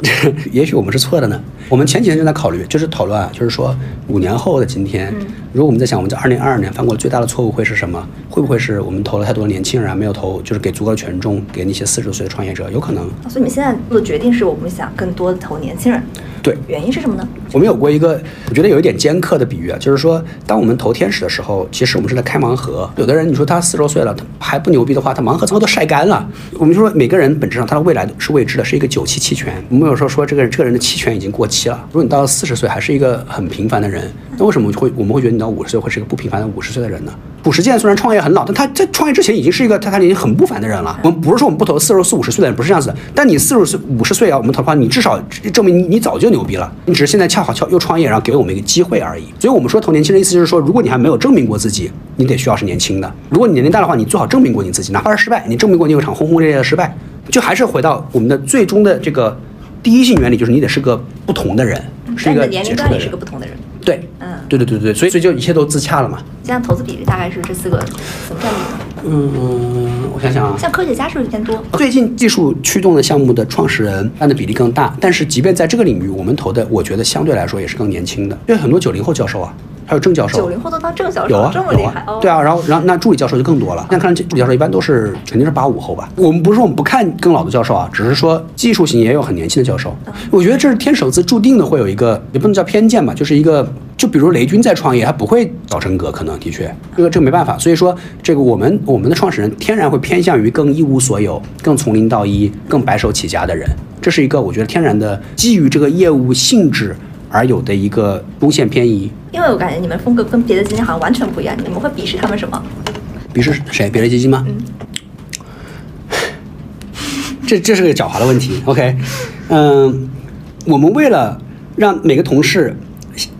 *laughs* 也许我们是错的呢。我们前几天就在考虑，就是讨论啊，就是说五年后的今天，如果我们在想我们在二零二二年犯过的最大的错误会是什么？会不会是我们投了太多的年轻人，没有投就是给足够的权重给那些四十岁的创业者？有可能。所以你们现在做的决定是我们想更多的投年轻人。对，原因是什么呢？我们有过一个，我觉得有一点尖刻的比喻啊，就是说，当我们投天使的时候，其实我们是在开盲盒。有的人，你说他四十多岁了，他还不牛逼的话，他盲盒最后都晒干了。我们就说，每个人本质上他的未来是未知的，是一个九期期权。我们有时候说，这个人这个人的期权已经过期了。如果你到了四十岁还是一个很平凡的人，那为什么会我们会觉得你到五十岁会是一个不平凡的五十岁的人呢？褚时健虽然创业很老，但他在创业之前已经是一个他他已经很不凡的人了。我们不是说我们不投四十四五十岁的人，不是这样子的。但你四十岁五十岁啊，我们投的话，你至少证明你你早就牛逼了。你只是现在恰好又创业，然后给了我们一个机会而已。所以我们说投年轻人，意思就是说，如果你还没有证明过自己，你得需要是年轻的。如果你年龄大的话，你最好证明过你自己，哪怕是失败，你证明过你有场轰轰烈烈的失败，就还是回到我们的最终的这个第一性原理，就是你得是个不同的人，是一个年龄段也是个不同的人。对，嗯对对对对，所以所以就一切都自洽了嘛。现在投资比例大概是这四个怎么占比呢？嗯，我想想啊，像科学家是不是偏多？最近技术驱动的项目的创始人占的比例更大，但是即便在这个领域，我们投的我觉得相对来说也是更年轻的，因为很多九零后教授啊，还有郑教授，九零后都当郑教授，有啊，这么厉害哦。，啊对啊，然后然后那助理教授就更多了。那看来助理教授一般都是肯定是八五后吧。我们不是说我们不看更老的教授啊，只是说技术型也有很年轻的教授。我觉得这是天手资注定的会有一个，也不能叫偏见吧，就是一个，就比如雷军在创业，他不会搞真格，可能的确这个这个没办法。所以说这个我们我们的创始人天然会偏向于更一无所有、更从零到一、更白手起家的人，这是一个我觉得天然的基于这个业务性质而有的一个中线偏移。因为我感觉你们风格跟别的基金好像完全不一样，你们会鄙视他们什么？鄙视谁？别的基金吗？*laughs* 这这是个狡猾的问题。OK，嗯，我们为了让每个同事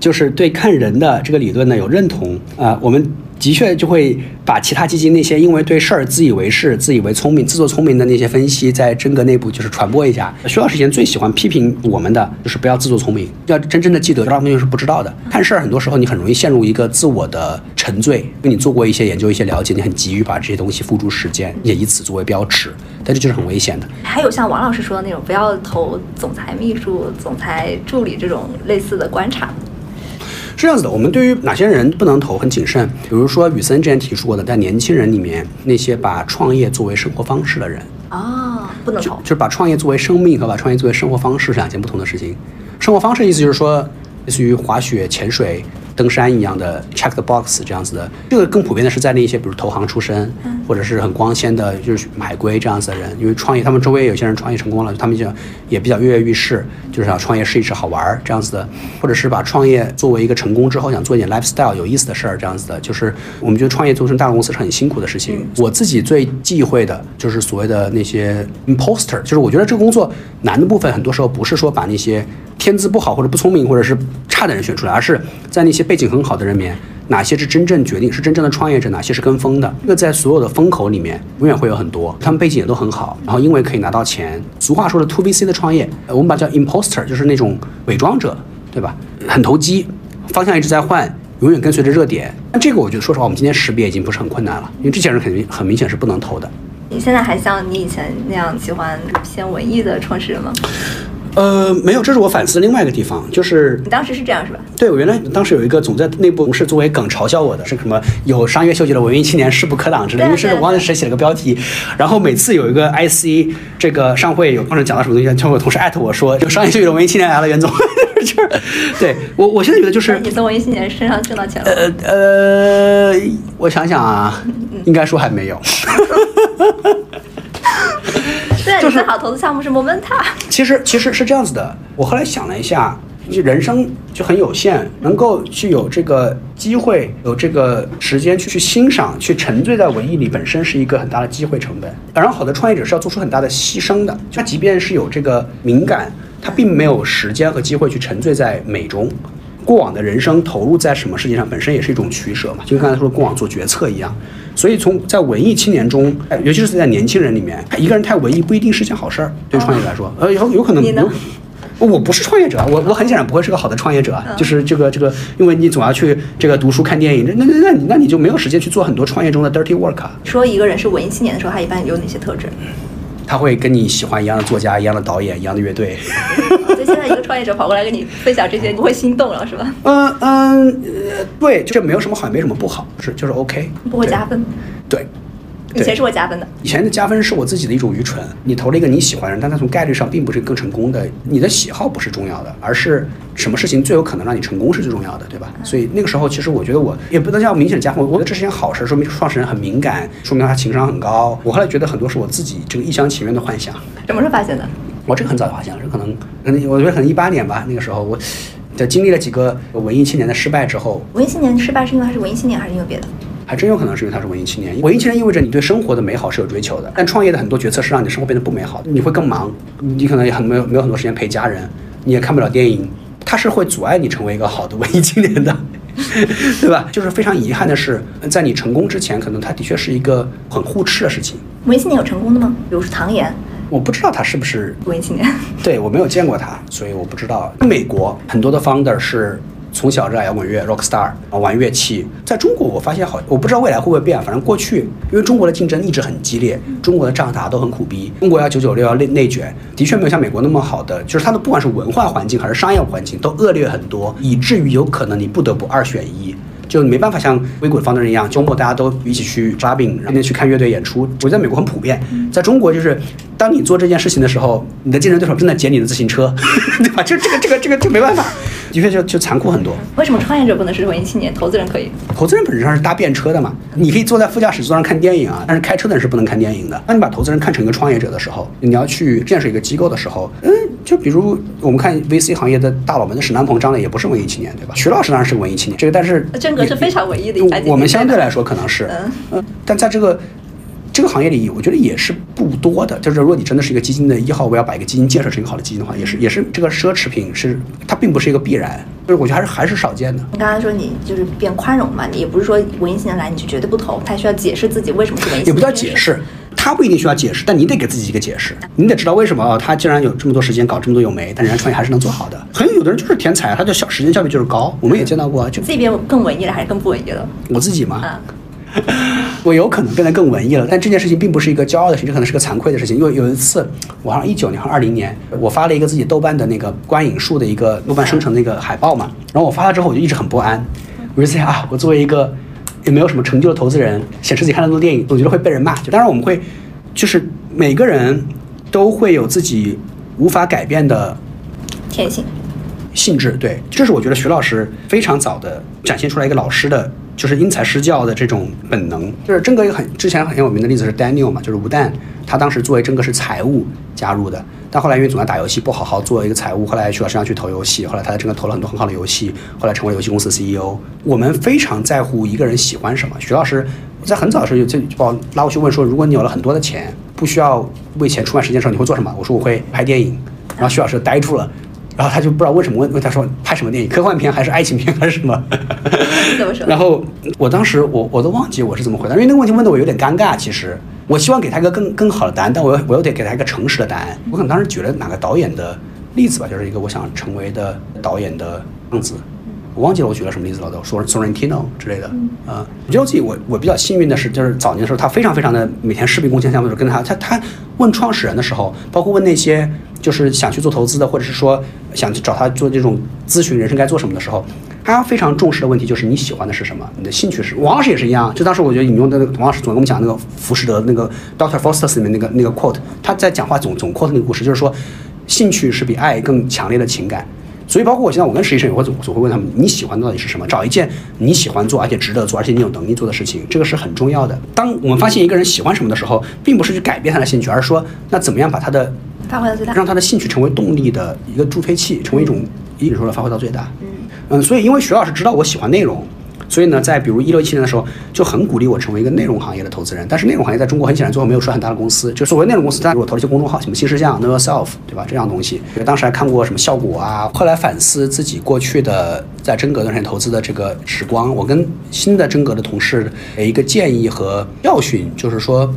就是对看人的这个理论呢有认同啊、我们的确就会把其他基金那些因为对事儿自以为是、自以为聪明、自作聪明的那些分析，在真格内部就是传播一下。徐老师以前最喜欢批评我们的就是不要自作聪明，要真正的记得这道东西是不知道的。看事儿很多时候你很容易陷入一个自我的沉醉，因为你做过一些研究、一些了解，你很急于把这些东西付诸实践，也以此作为标尺，但这就是很危险的。还有像王老师说的那种，不要投总裁秘书、总裁助理这种类似的观察。是这样子的，我们对于哪些人不能投很谨慎，比如说雨森之前提出过的，在年轻人里面，那些把创业作为生活方式的人，啊，不能投。就是把创业作为生命和把创业作为生活方式是两件不同的事情。生活方式意思就是说，类似于滑雪、潜水、登山一样的 check the box 这样子的。这个更普遍的是在那些比如投行出身，或者是很光鲜的，就是海归这样子的人。因为创业，他们周围有些人创业成功了，他们就也比较跃跃欲试，就是想创业试一试好玩儿这样子的，或者是把创业作为一个成功之后想做一点 lifestyle 有意思的事儿这样子的。就是我们觉得创业做成大公司是很辛苦的事情。我自己最忌讳的就是所谓的那些 imposter，就是我觉得这个工作难的部分，很多时候不是说把那些天资不好或者不聪明或者是差的人选出来，而是在那些背景很好的人里面，哪些是真正决定是真正的创业者，哪些是跟风的。这个在所有的风口里面永远会有很多，他们背景也都很好，然后因为可以拿到钱。俗话说的 to VC 的创业，我们把它叫 imposter，就是那种伪装者，对吧？很投机，方向一直在换。永远跟随着热点，但这个我觉得，说实话，我们今天识别已经不是很困难了，因为这些人肯定很明显是不能投的。你现在还像你以前那样喜欢偏文艺的创始人吗？呃，没有，这是我反思的另外一个地方，就是你当时是这样是吧？对我原来当时有一个总在内部同事作为梗嘲笑我的，是什么有商业嗅觉的文艺青年势不可挡之类，因为是我忘了谁写了个标题，然后每次有一个 IC 这个上会有或者讲到什么东西，就有同事艾特我说有商业嗅觉的文艺青年来了，袁总，*laughs* 就是对我我现在觉得就是你从文艺青年身上挣到钱了？呃呃，我想想啊，应该说还没有。*laughs* 对，就是你最好投资项目是 Momenta。其实其实是这样子的，我后来想了一下，就人生就很有限，能够去有这个机会，有这个时间去去欣赏、去沉醉在文艺里，本身是一个很大的机会成本。然后，好的创业者是要做出很大的牺牲的，他即便是有这个敏感，他并没有时间和机会去沉醉在美中。过往的人生投入在什么事情上，本身也是一种取舍嘛，就跟刚才说过往做决策一样。所以从在文艺青年中，哎尤其是在年轻人里面，一个人太文艺不一定是件好事儿，对创业来说，呃，有有可能你呢我不是创业者，我我很显然不会是个好的创业者，嗯就是这个这个，因为你总要去这个读书看电影，那那那你那你就没有时间去做很多创业中的 dirty work 啊。说一个人是文艺青年的时候，他一般有哪些特质？他会跟你喜欢一样的作家、一样的导演、一样的乐队。*laughs* 所以现在一个创业者跑过来跟你分享这些，你不会心动了是吧？嗯嗯，呃，对，这没有什么好，也没什么不好，是就是 OK，不会加分。对。以前是会加分的。以前的加分是我自己的一种愚蠢。你投了一个你喜欢的人，但他从概率上并不是更成功的。你的喜好不是重要的，而是什么事情最有可能让你成功是最重要的，对吧？所以那个时候，其实我觉得我也不能叫明显加分，我觉得这是件好事，说明创始人很敏感，说明他情商很高。我后来觉得很多是我自己这个一厢情愿的幻想。什么时候发现的？我这个很早就发现了，这可能可能我觉得可能一八年吧，那个时候我在经历了几个文艺青年的失败之后，文艺青年失败是因为他是文艺青年，还是因为别的？还真有可能是因为他是文艺青年。文艺青年意味着你对生活的美好是有追求的，但创业的很多决策是让你的生活变得不美好，你会更忙，你可能也很没有没有很多时间陪家人，你也看不了电影，它是会阻碍你成为一个好的文艺青年的。*laughs* 对吧？就是非常遗憾的是，在你成功之前，可能它的确是一个很互斥的事情。文艺青年有成功的吗？比如说唐岩，我不知道他是不是文艺青年。*laughs* 对我没有见过他，所以我不知道。美国很多的 founder 是从小热爱摇滚乐，rock star，玩乐器。在中国，我发现好，我不知道未来会不会变，反正过去，因为中国的竞争一直很激烈，中国的仗打都很苦逼，中国要九九六要内内卷，的确没有像美国那么好的，就是它的不管是文化环境还是商业环境都恶劣很多，以至于有可能你不得不二选一。就没办法像硅谷的方的人一样，周末大家都一起去抓饼，然后去看乐队演出。我觉得在美国很普遍，在中国就是当你做这件事情的时候，你的竞争对手正在捡你的自行车，*laughs* 对吧？就这个这个这个就没办法，的确就就残酷很多。为什么创业者不能是文艺青年，投资人可以？投资人本质上是搭便车的嘛，你可以坐在副驾驶座上看电影啊，但是开车的人是不能看电影的。当你把投资人看成一个创业者的时候，你要去建设一个机构的时候，嗯，就比如我们看 VC 行业的大佬们，的沈南鹏、张磊也不是文艺青年，对吧？徐老师当然是个文艺青年，这个但是。*laughs* 是非常文艺的。我们相对来说可能是，嗯，但在这个这个行业里，我觉得也是不多的。就是如果你真的是一个基金的一号，我要把一个基金建设成一个好的基金的话，也是也是这个奢侈品是它并不是一个必然，就是我觉得还是还是少见的。你刚才说你就是变宽容嘛，你也不是说文艺青年来你就绝对不投，他需要解释自己为什么是文艺。也不叫解释。他不一定需要解释，但你得给自己一个解释，你得知道为什么啊？他既然有这么多时间搞这么多有没，但人家创业还是能做好的。很有的人就是天才，他的效时间效率就是高，我们也见到过。就这边更文艺了还是更不文艺了？我自己吗？*laughs* 我有可能变得更文艺了，但这件事情并不是一个骄傲的事情，这可能是个惭愧的事情。因为有一次，我好像一九年和二零年，我发了一个自己豆瓣的那个观影数的一个豆瓣生成那个海报嘛，然后我发了之后，我就一直很不安，我就在想啊，我作为一个也没有什么成就的投资人，显示自己看了那么多电影，我觉得会被人骂。就当然我们会。就是每个人都会有自己无法改变的天性性质，对，这是我觉得徐老师非常早的展现出来一个老师的，就是因材施教的这种本能。就是真格一个很之前很有名的例子是 Daniel 嘛，就是吴旦，他当时作为真格是财务加入的，但后来因为总在打游戏不好好做一个财务，后来去了身上去投游戏，后来他在真格投了很多很好的游戏，后来成为游戏公司 CEO。我们非常在乎一个人喜欢什么，徐老师。在很早的时候，就就把我拉过去问说：“如果你有了很多的钱，不需要为钱出卖时间的时候，你会做什么？”我说：“我会拍电影。”然后徐老师呆住了，然后他就不知道为什么问问他说：“拍什么电影？科幻片还是爱情片还是什么？”怎么说？然后我当时我我都忘记我是怎么回答，因为那个问题问的我有点尴尬。其实我希望给他一个更更好的答案，但我我又得给他一个诚实的答案。我可能当时举了哪个导演的例子吧，就是一个我想成为的导演的样子。我忘记了我举了什么例子了，都说 Sorrentino 之类的。啊，我觉得自己我我比较幸运的是，就是早年的时候他非常非常的每天视频贡献项目的时候，跟他他他问创始人的时候，包括问那些就是想去做投资的，或者是说想去找他做这种咨询人生该做什么的时候，他非常重视的问题就是你喜欢的是什么，你的兴趣是。王老师也是一样，就当时我觉得引用的那个王老师总跟我们讲那个浮士德那个 Doctor Foster 里面那个那个 quote，他在讲话总总 quote 那个故事，就是说兴趣是比爱更强烈的情感。所以，包括我现在，我跟实习生，也会总总会问他们，你喜欢的到底是什么？找一件你喜欢做，而且值得做，而且你有能力做的事情，这个是很重要的。当我们发现一个人喜欢什么的时候，并不是去改变他的兴趣，而是说，那怎么样把他的发挥到最大，让他的兴趣成为动力的一个助推器，成为一种一直说的发挥到最大。嗯嗯，所以因为徐老师知道我喜欢内容。所以呢，在比如一六一七年的时候，就很鼓励我成为一个内容行业的投资人。但是内容行业在中国很显然最后没有出很大的公司。就所谓内容公司，当然我投了一些公众号，什么新事项、Know Yourself，对吧？这样东西。当时还看过什么效果啊。后来反思自己过去的在真格段时间投资的这个时光，我跟新的真格的同事的一个建议和教训，就是说，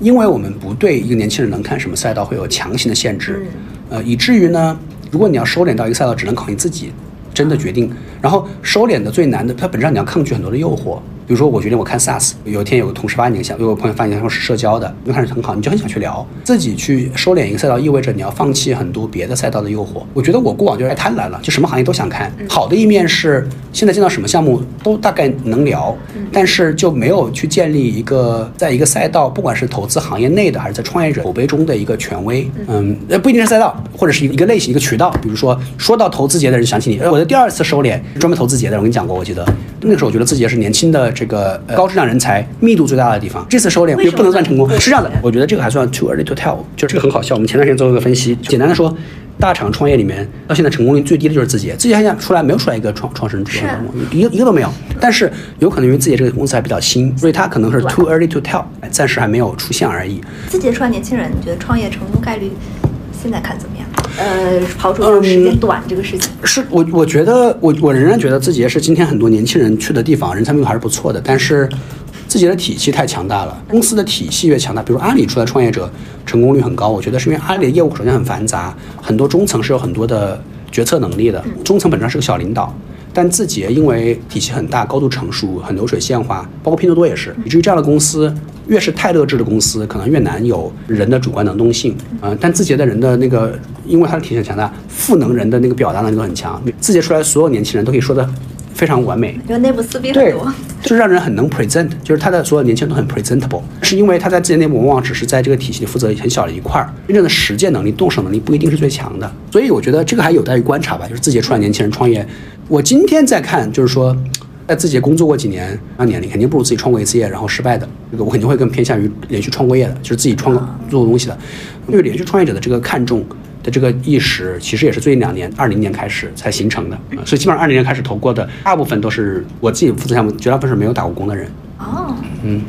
因为我们不对一个年轻人能看什么赛道会有强行的限制，呃，以至于呢，如果你要收敛到一个赛道，只能靠你自己。真的决定，然后收敛的最难的，它本质上你要抗拒很多的诱惑。比如说，我决定我看 SaaS，有一天有个同事发你个想，有个朋友发你想说是社交的，又看着很好，你就很想去聊。自己去收敛一个赛道，意味着你要放弃很多别的赛道的诱惑。我觉得我过往就太贪婪了，就什么行业都想看。好的一面是现在见到什么项目都大概能聊，但是就没有去建立一个在一个赛道，不管是投资行业内的还是在创业者口碑中的一个权威。嗯，呃，不一定是赛道，或者是一个类型一个渠道。比如说说到投资节的人想起你，我的第二次收敛专门投资节的，我跟你讲过，我记得那个时候我觉得自己也是年轻的这个高质量。人才密度最大的地方，这次收敛又不能算成功，是这样的。我觉得这个还算 too early to tell，就这个很好笑。我们前段时间做了个分析，简单的说，大厂创业里面到现在成功率最低的就是字节，字节现在出来没有出来一个创创始人，一个一个都没有。但是有可能因为字节这个公司还比较新，所以它可能是 too early to tell，暂时还没有出现而已。字节出来年轻人，你觉得创业成功概率现在看怎么样？呃，刨除时间短这个事情，是我我觉得我我仍然觉得字节是今天很多年轻人去的地方，人才密度还是不错的。但是自己的体系太强大了，公司的体系越强大，比如阿里出来创业者成功率很高，我觉得是因为阿里的业务首先很繁杂，很多中层是有很多的决策能力的，中层本质上是个小领导。但字节因为体系很大、高度成熟、很流水线化，包括拼多多也是，以至于这样的公司越是泰勒制的公司，可能越难有人的主观能动性。嗯、但字节的人的那个，因为它的体系很强大，赋能人的那个表达能力都很强。字节出来所有年轻人都可以说的非常完美，因为内部撕逼很多。，就是让人很能 present，就是他的所有年轻人都很 presentable，是因为他在字节内部往往只是在这个体系里负责很小的一块儿，真正的实践能力、动手能力不一定是最强的，所以我觉得这个还有待于观察吧。就是字节出来年轻人创业，我今天在看，就是说。在自己工作过几年，那年龄肯定不如自己创过一次业然后失败的。这个我肯定会更偏向于连续创过业的，就是自己创做东西的。因为连续创业者的这个看重的这个意识，其实也是最近两年，二零年开始才形成的。呃所以基本上二零年开始投过的，大部分都是我自己负责项目，绝大部分是没有打过工的人。哦，嗯，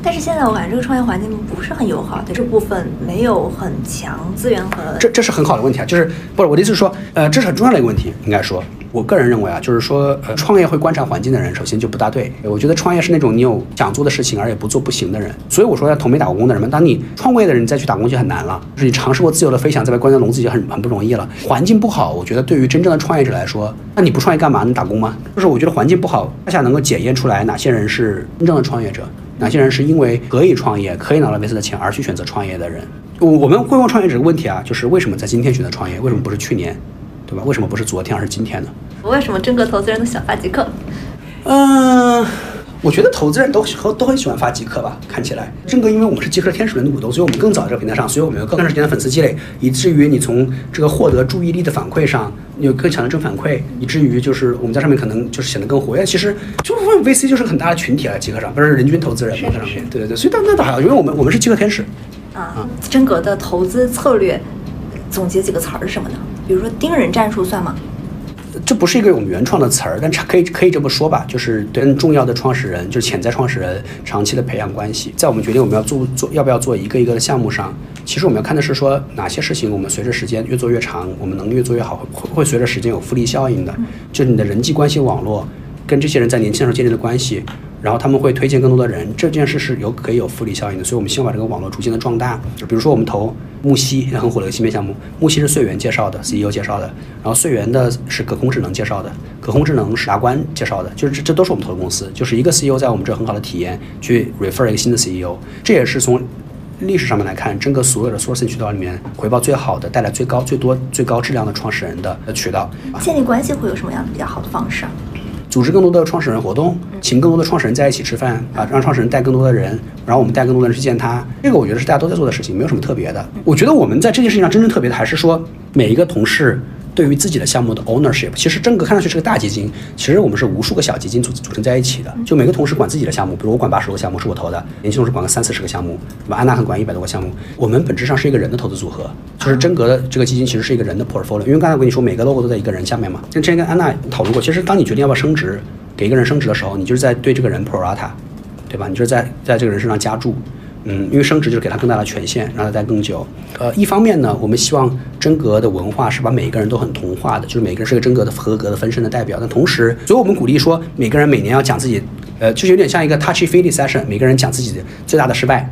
但是现在我感觉这个创业环境不是很友好，对这部分没有很强资源和这这是很好的问题啊，就是不是我的意思是说，呃，这是很重要的一个问题，应该说，我个人认为啊，就是说，呃，创业会观察环境的人，首先就不大对。我觉得创业是那种你有想做的事情，而且不做不行的人。所以我说，要投没打过工的人们，当你创业的人再去打工就很难了，就是你尝试过自由的飞翔，再被关在笼子里就很很不容易了。环境不好，我觉得对于真正的创业者来说，那你不创业干嘛？你打工吗？就是我觉得环境不好，恰恰能够检验出来哪些人是真正的创业者。哪些人是因为可以创业、可以拿到类似的钱而去选择创业的人？我我们会问创业者这个问题啊，就是为什么在今天选择创业？为什么不是去年，对吧？为什么不是昨天而是今天呢？为什么真格投资人都想发极客？嗯、我觉得投资人都都都很喜欢发极客吧，看起来。正哥因为我们是极客天使轮的股东，所以我们更早在这个平台上，所以我们有更长时间的粉丝积累，以至于你从这个获得注意力的反馈上，你有更强的正反馈，以至于就是我们在上面可能就是显得更活跃。其实就问 VC 就是个很大的群体了，极客上不是人均投资人嘛，在上面。对对对，所以但那倒还好，因为我们我们是极客天使。啊，真格的投资策略总结几个词儿是什么呢？比如说盯人战术算吗？这不是一个我们原创的词儿，但可以可以这么说吧，就是跟重要的创始人，就是潜在创始人长期的培养关系。在我们决定我们要做做要不要做一个一个的项目上，其实我们要看的是说哪些事情我们随着时间越做越长，我们能越做越好，会会随着时间有复利效应的。就是你的人际关系网络跟这些人在年轻的时候建立的关系，然后他们会推荐更多的人，这件事是有可以有复利效应的。所以我们希望把这个网络逐渐的壮大。就比如说我们投木西，很火的一个芯片项目，木西是穗源介绍的，CEO 介绍的，然后穗源的是可控智能介绍的，可控智能是达官介绍的，就是这这都是我们投的公司，就是一个 CEO 在我们这很好的体验去 refer 一个新的 CEO，这也是从。历史上面来看，整个所有的 sourcing 渠道里面，回报最好的、带来最高、最多、最高质量的创始人的渠道。建立关系会有什么样的比较好的方式啊？组织更多的创始人活动，请更多的创始人在一起吃饭啊，让创始人带更多的人，然后我们带更多的人去见他。这个我觉得是大家都在做的事情，没有什么特别的。我觉得我们在这件事情上真正特别的，还是说每一个同事对于自己的项目的 ownership。其实真格看上去是个大基金，其实我们是无数个小基金组组成在一起的。就每个同事管自己的项目，比如我管八十多个项目是我投的，年轻同事管个三四十个项目，对吧？安娜很管一百多个项目。我们本质上是一个人的投资组合，就是真格的这个基金其实是一个人的 portfolio。因为刚才我跟你说，每个 logo 都在一个人下面嘛。那之前跟安娜讨论过，其实当你决定要不要升职，给一个人升职的时候，你就是在对这个人 pro rata，对吧？你就是在在这个人身上加注。嗯，因为升职就是给他更大的权限，让他待更久。呃，一方面呢，我们希望真格的文化是把每一个人都很同化的，就是每个人是个真格的合格的分身的代表。但同时，所以我们鼓励说，每个人每年要讲自己，呃，就是有点像一个 touchy feely session，每个人讲自己的最大的失败，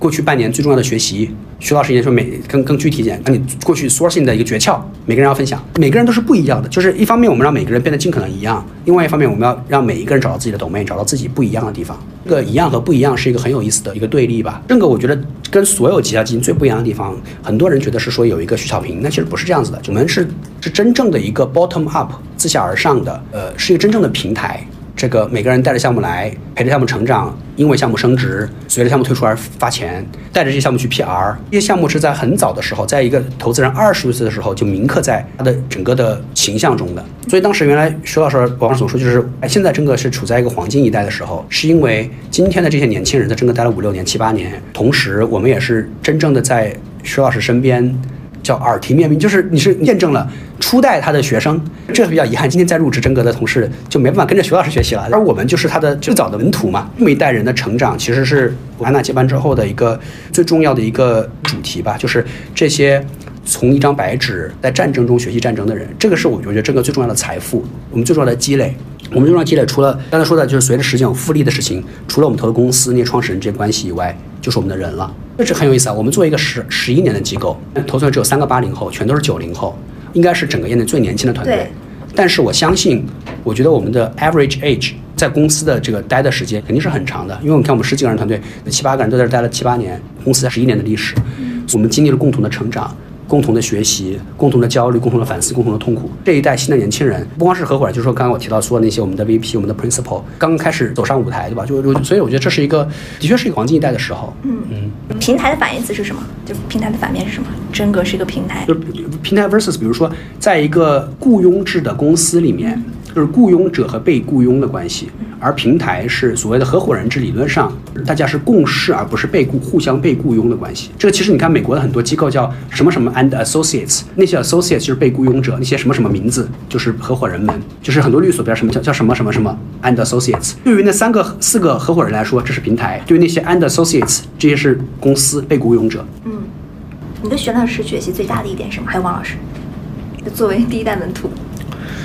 过去半年最重要的学习。徐老师研究每更更具体一点，那你过去 sourcing 的一个诀窍，每个人要分享，每个人都是不一样的。就是一方面我们让每个人变得尽可能一样，另外一方面我们要让每一个人找到自己的 domain，找到自己不一样的地方。这个一样和不一样是一个很有意思的一个对立吧。这个我觉得跟所有其他基金最不一样的地方，很多人觉得是说有一个徐小平，那其实不是这样子的。我们是是真正的一个 bottom up 自下而上的，呃，是一个真正的平台。这个每个人带着项目来，陪着项目成长，因为项目升值，随着项目退出而发钱，带着这些项目去 PR。这些项目是在很早的时候，在一个投资人二十多岁的时候就铭刻在他的整个的形象中的。所以当时原来徐老师网上总说，就是哎，现在真个是处在一个黄金一代的时候，是因为今天的这些年轻人在真个待了五六年、七八年，同时我们也是真正的在徐老师身边。叫耳提面命，就是你是验证了初代他的学生，这比较遗憾。今天在入职真格的同事就没办法跟着徐老师学习了，而我们就是他的最早的门徒嘛。这么一代人的成长，其实是安娜接班之后的一个最重要的一个主题吧，就是这些从一张白纸在战争中学习战争的人，这个是我觉得这个最重要的财富，我们最重要的积累。我们最重要的积累，除了刚才说的，就是随着时间有复利的事情，除了我们投的公司那些创始人这些关系以外，就是我们的人了。这是很有意思啊！我们作为一个十十一年的机构，投资人只有三个八零后，全都是九零后，应该是整个业内最年轻的团队对。但是我相信，我觉得我们的 average age 在公司的这个待的时间肯定是很长的，因为你看我们十几个人团队，七八个人都在这待了七八年，公司在十一年的历史，我们经历了共同的成长。共同的学习，共同的焦虑，共同的反思，共同的痛苦。这一代新的年轻人，不光是合伙人，就是说刚刚我提到说那些我们的 VP，我们的 Principal，刚刚开始走上舞台，对吧？就就所以我觉得这是一个，的确是一个黄金一代的时候。嗯嗯。平台的反义词是什么？就平台的反面是什么？真格是一个平台。就是平台 versus，比如说，在一个雇佣制的公司里面。就是雇佣者和被雇佣的关系，而平台是所谓的合伙人制，理论上大家是共事而不是被雇互相被雇佣的关系。这个其实你看美国的很多机构叫什么什么 and associates，那些 associates 就是被雇佣者，那些什么什么名字就是合伙人们，就是很多律所比较什么叫叫什么什么什么 and associates。对于那三个四个合伙人来说，这是平台；对于那些 and associates，这些是公司被雇佣者。嗯，你跟徐老师学习最大的一点什么？还有王老师，作为第一代门徒。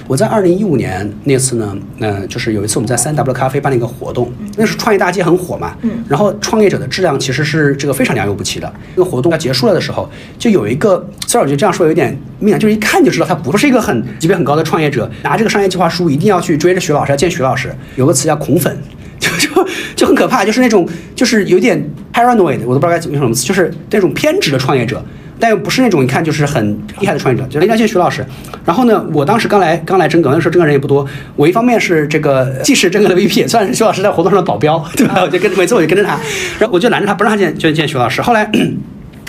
我在二零一五年那次呢，呃，就是有一次我们在三 W 咖啡办了一个活动，那时候创业大街很火嘛，嗯，然后创业者的质量其实是这个非常良莠不齐的。那个活动要结束了的时候，就有一个，虽然我觉得这样说有点命，就是一看就知道他不是一个很级别很高的创业者，拿这个商业计划书一定要去追着徐老师要见徐老师，有个词叫恐粉，*laughs* 就就就很可怕，就是那种就是有点 paranoid，我都不知道该怎么用什么词，就是那种偏执的创业者。但又不是那种一看就是很厉害的创业者，就是要见徐老师。然后呢，我当时刚来刚来真格，那时候真格人也不多。我一方面是这个既是真格的 VP，也算是徐老师在活动上的保镖，*laughs* 对吧？我就跟每次我就跟着他，然后我就拦着他不让他见，就见徐老师。后来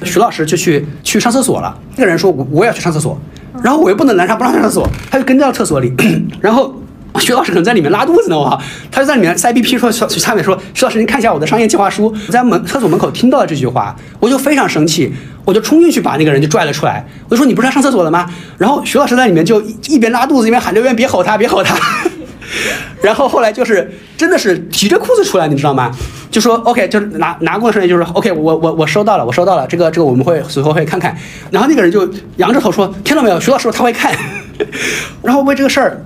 徐老师就去去上厕所了。那个人说，我我也要去上厕所，然后我又不能拦他不让他上厕所，他就跟到厕所里，*coughs* 然后。徐老师可能在里面拉肚子呢，我靠他就在里面塞 BP 说，去下面说，徐老师您看一下我的商业计划书。我在门厕所门口听到了这句话，我就非常生气，我就冲进去把那个人就拽了出来，我就说你不是要上厕所了吗？然后徐老师在里面就一边拉肚子一边喊着，别别吼他，别吼他。*laughs* 然后后来就是真的是提着裤子出来，你知道吗？就说 OK，就是拿拿过来，就是 OK，我我我收到了，我收到了，这个这个我们会随后会看看。然后那个人就仰着头说，听到没有？徐老师说他会看。*laughs* 然后为这个事儿。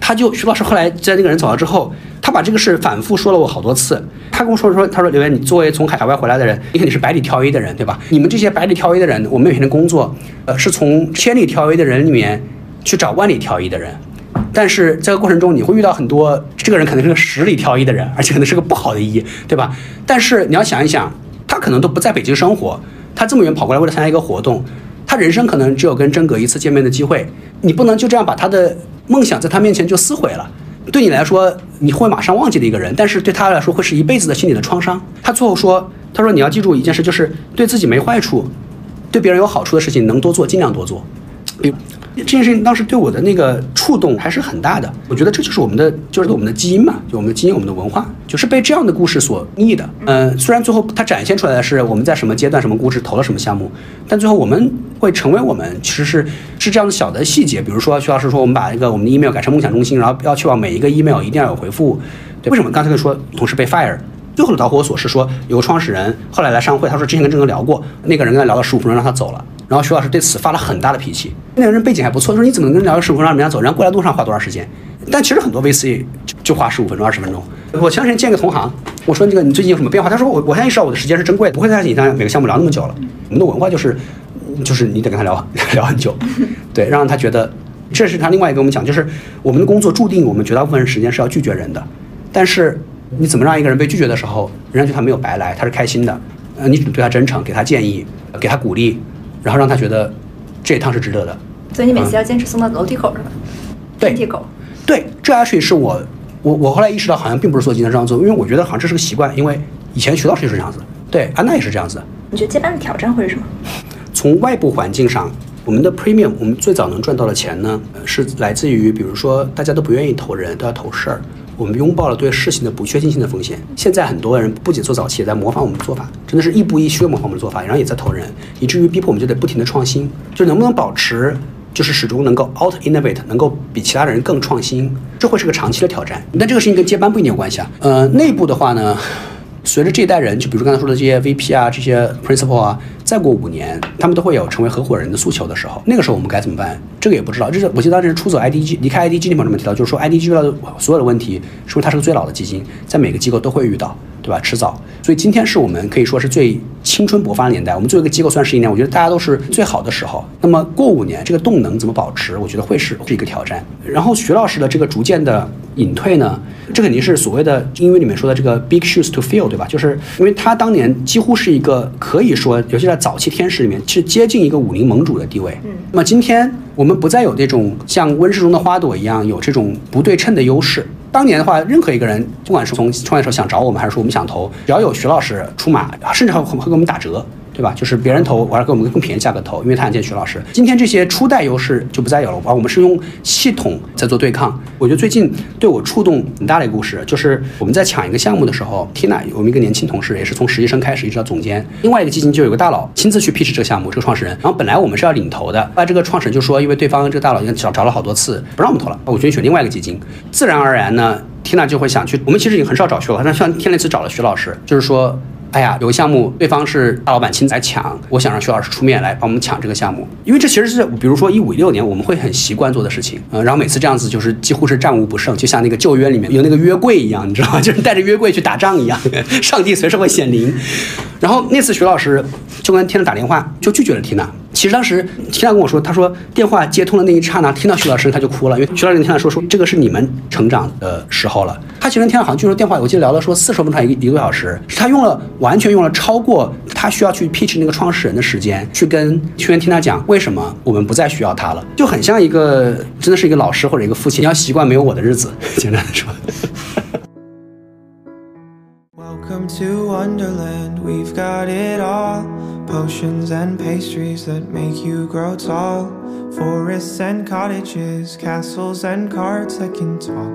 他就徐老师后来在那个人走了之后，他把这个事反复说了我好多次。他跟我说说，他说刘源，你作为从海外回来的人，你肯定是百里挑一的人，对吧？你们这些百里挑一的人，我们每天的工作，呃，是从千里挑一的人里面去找万里挑一的人。但是这个过程中，你会遇到很多这个人可能是个十里挑一的人，而且可能是个不好的一，对吧？但是你要想一想，他可能都不在北京生活，他这么远跑过来为了参加一个活动，他人生可能只有跟真格一次见面的机会，你不能就这样把他的。梦想在他面前就撕毁了，对你来说你会马上忘记的一个人，但是对他来说会是一辈子的心理的创伤。他最后说：“他说你要记住一件事，就是对自己没坏处，对别人有好处的事情能多做尽量多做。”比这件事情当时对我的那个触动还是很大的，我觉得这就是我们的，就是我们的基因嘛，就我们的基因，我们的文化，就是被这样的故事所逆的。嗯，虽然最后它展现出来的是我们在什么阶段、什么故事投了什么项目，但最后我们会成为我们其实是是这样的小的细节，比如说徐老师说我们把一个我们的 email 改成梦想中心，然后要确保每一个 email 一定要有回复。对，为什么刚才在说同事被 fire？最后的导火索是说有个创始人后来来商会，他说之前跟郑哥聊过，那个人跟他聊了十五分钟，让他走了。然后徐老师对此发了很大的脾气。那个人背景还不错，说你怎么能跟人聊十五分钟让人家走？然后过来路上花多长时间？但其实很多 VC 就就花十五分钟、二十分钟。我前段时间见个同行，我说这个你最近有什么变化？他说我我现在意识到我的时间是珍贵的，不会在你上每个项目聊那么久了。我们的文化就是，就是你得跟他聊 *laughs* 聊很久，*laughs* 对，让他觉得这是他另外一个跟我们讲，就是我们的工作注定我们绝大部分时间是要拒绝人的。但是你怎么让一个人被拒绝的时候，人家觉得他没有白来，他是开心的？呃，你只能对他真诚，给他建议，给他鼓励。然后让他觉得这一趟是值得的，所以你每次要坚持送到楼梯口是吧？对，梯口。对，这 actually 是我我我后来意识到，好像并不是所有今天这样做，因为我觉得好像这是个习惯，因为以前徐老师就是这样子，对，安娜也是这样子。你觉得接班的挑战会是什么？从外部环境上，我们的 premium，我们最早能赚到的钱呢，是来自于比如说大家都不愿意投人，都要投事儿。我们拥抱了对事情的不确定性的风险。现在很多人不仅做早期，也在模仿我们的做法，真的是亦步亦趋的模仿我们的做法，然后也在投人，以至于逼迫我们就得不停的创新。就能不能保持，就是始终能够 out innovate，能够比其他的人更创新，这会是个长期的挑战。但这个事情跟接班不一定有关系啊。呃，内部的话呢？随着这一代人，就比如刚才说的这些 VP 啊，这些 Principal 啊，再过五年，他们都会有成为合伙人的诉求的时候。那个时候我们该怎么办？这个也不知道。这是我记得当时出走 IDG、离开 IDG 那朋友们提到，就是说 IDG 遇到的所有的问题，是不是它是个最老的基金，在每个机构都会遇到。对吧？迟早。所以今天是我们可以说是最青春勃发的年代。我们作为一个机构算十一年，我觉得大家都是最好的时候。那么过五年，这个动能怎么保持？我觉得会是是一个挑战。然后徐老师的这个逐渐的隐退呢，这肯定是所谓的英语里面说的这个 big shoes to fill，对吧？就是因为他当年几乎是一个可以说，尤其在早期天使里面是接近一个武林盟主的地位。嗯。那么今天我们不再有这种像温室中的花朵一样有这种不对称的优势。当年的话，任何一个人，不管是从创业时候想找我们，还是说我们想投，只要有徐老师出马，甚至还会给我们打折。对吧？就是别人投，我要给我们更便宜价格投，因为他想见徐老师。今天这些初代优势就不再有了，而我们是用系统在做对抗。我觉得最近对我触动很大的一个故事，就是我们在抢一个项目的时候，Tina，我们一个年轻同事，也是从实习生开始一直到总监。另外一个基金就有个大佬亲自去 pitch 这个项目，这个创始人。然后本来我们是要领投的，后来这个创始人就说，因为对方这个大佬已经找找了好多次，不让我们投了，我决定选另外一个基金。自然而然呢，Tina 就会想去。我们其实已经很少找徐老师，但像天那次找了徐老师，就是说。哎呀，有个项目，对方是大老板亲自来抢，我想让徐老师出面来帮我们抢这个项目，因为这其实是比如说一五一六年我们会很习惯做的事情，嗯，然后每次这样子就是几乎是战无不胜，就像那个旧约里面有那个约柜一样，你知道吗？*laughs* 就是带着约柜去打仗一样，*laughs* 上帝随时会显灵。然后那次徐老师就跟天乐打电话，就拒绝了缇娜。其实当时缇娜跟我说，他说电话接通的那一刹那，听到徐老师他就哭了，因为徐老师听他说说这个是你们成长的时候了。他其实跟缇娜好像就说电话，我记得聊了说四十分钟一个一个多小时，他用了完全用了超过他需要去 pitch 那个创始人的时间，去跟学员听他讲为什么我们不再需要他了，就很像一个真的是一个老师或者一个父亲，你要习惯没有我的日子，简单的说。Welcome to Wonderland, we've got it all. Potions and pastries that make you grow tall. Forests and cottages, castles and carts that can talk.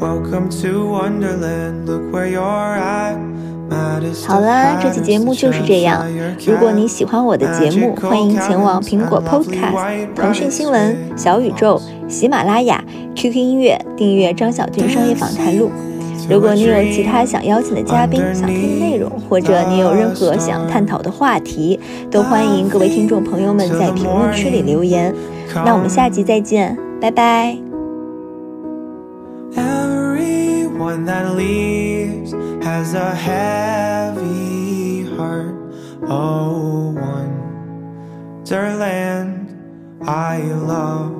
Welcome to Wonderland, look where you're at. 好啦，这期节目就是这样。如果你喜欢我的节目，欢迎前往苹果 Podcast、腾讯新闻、小宇宙、喜马拉雅、QQ 音乐订阅张小俊商业访谈录。如果你有其他想邀请的嘉宾、想听的内容，或者你有任何想探讨的话题，都欢迎各位听众朋友们在评论区里留言。那我们下集再见，拜拜。has a heavy heart. Oh, wonderland I love.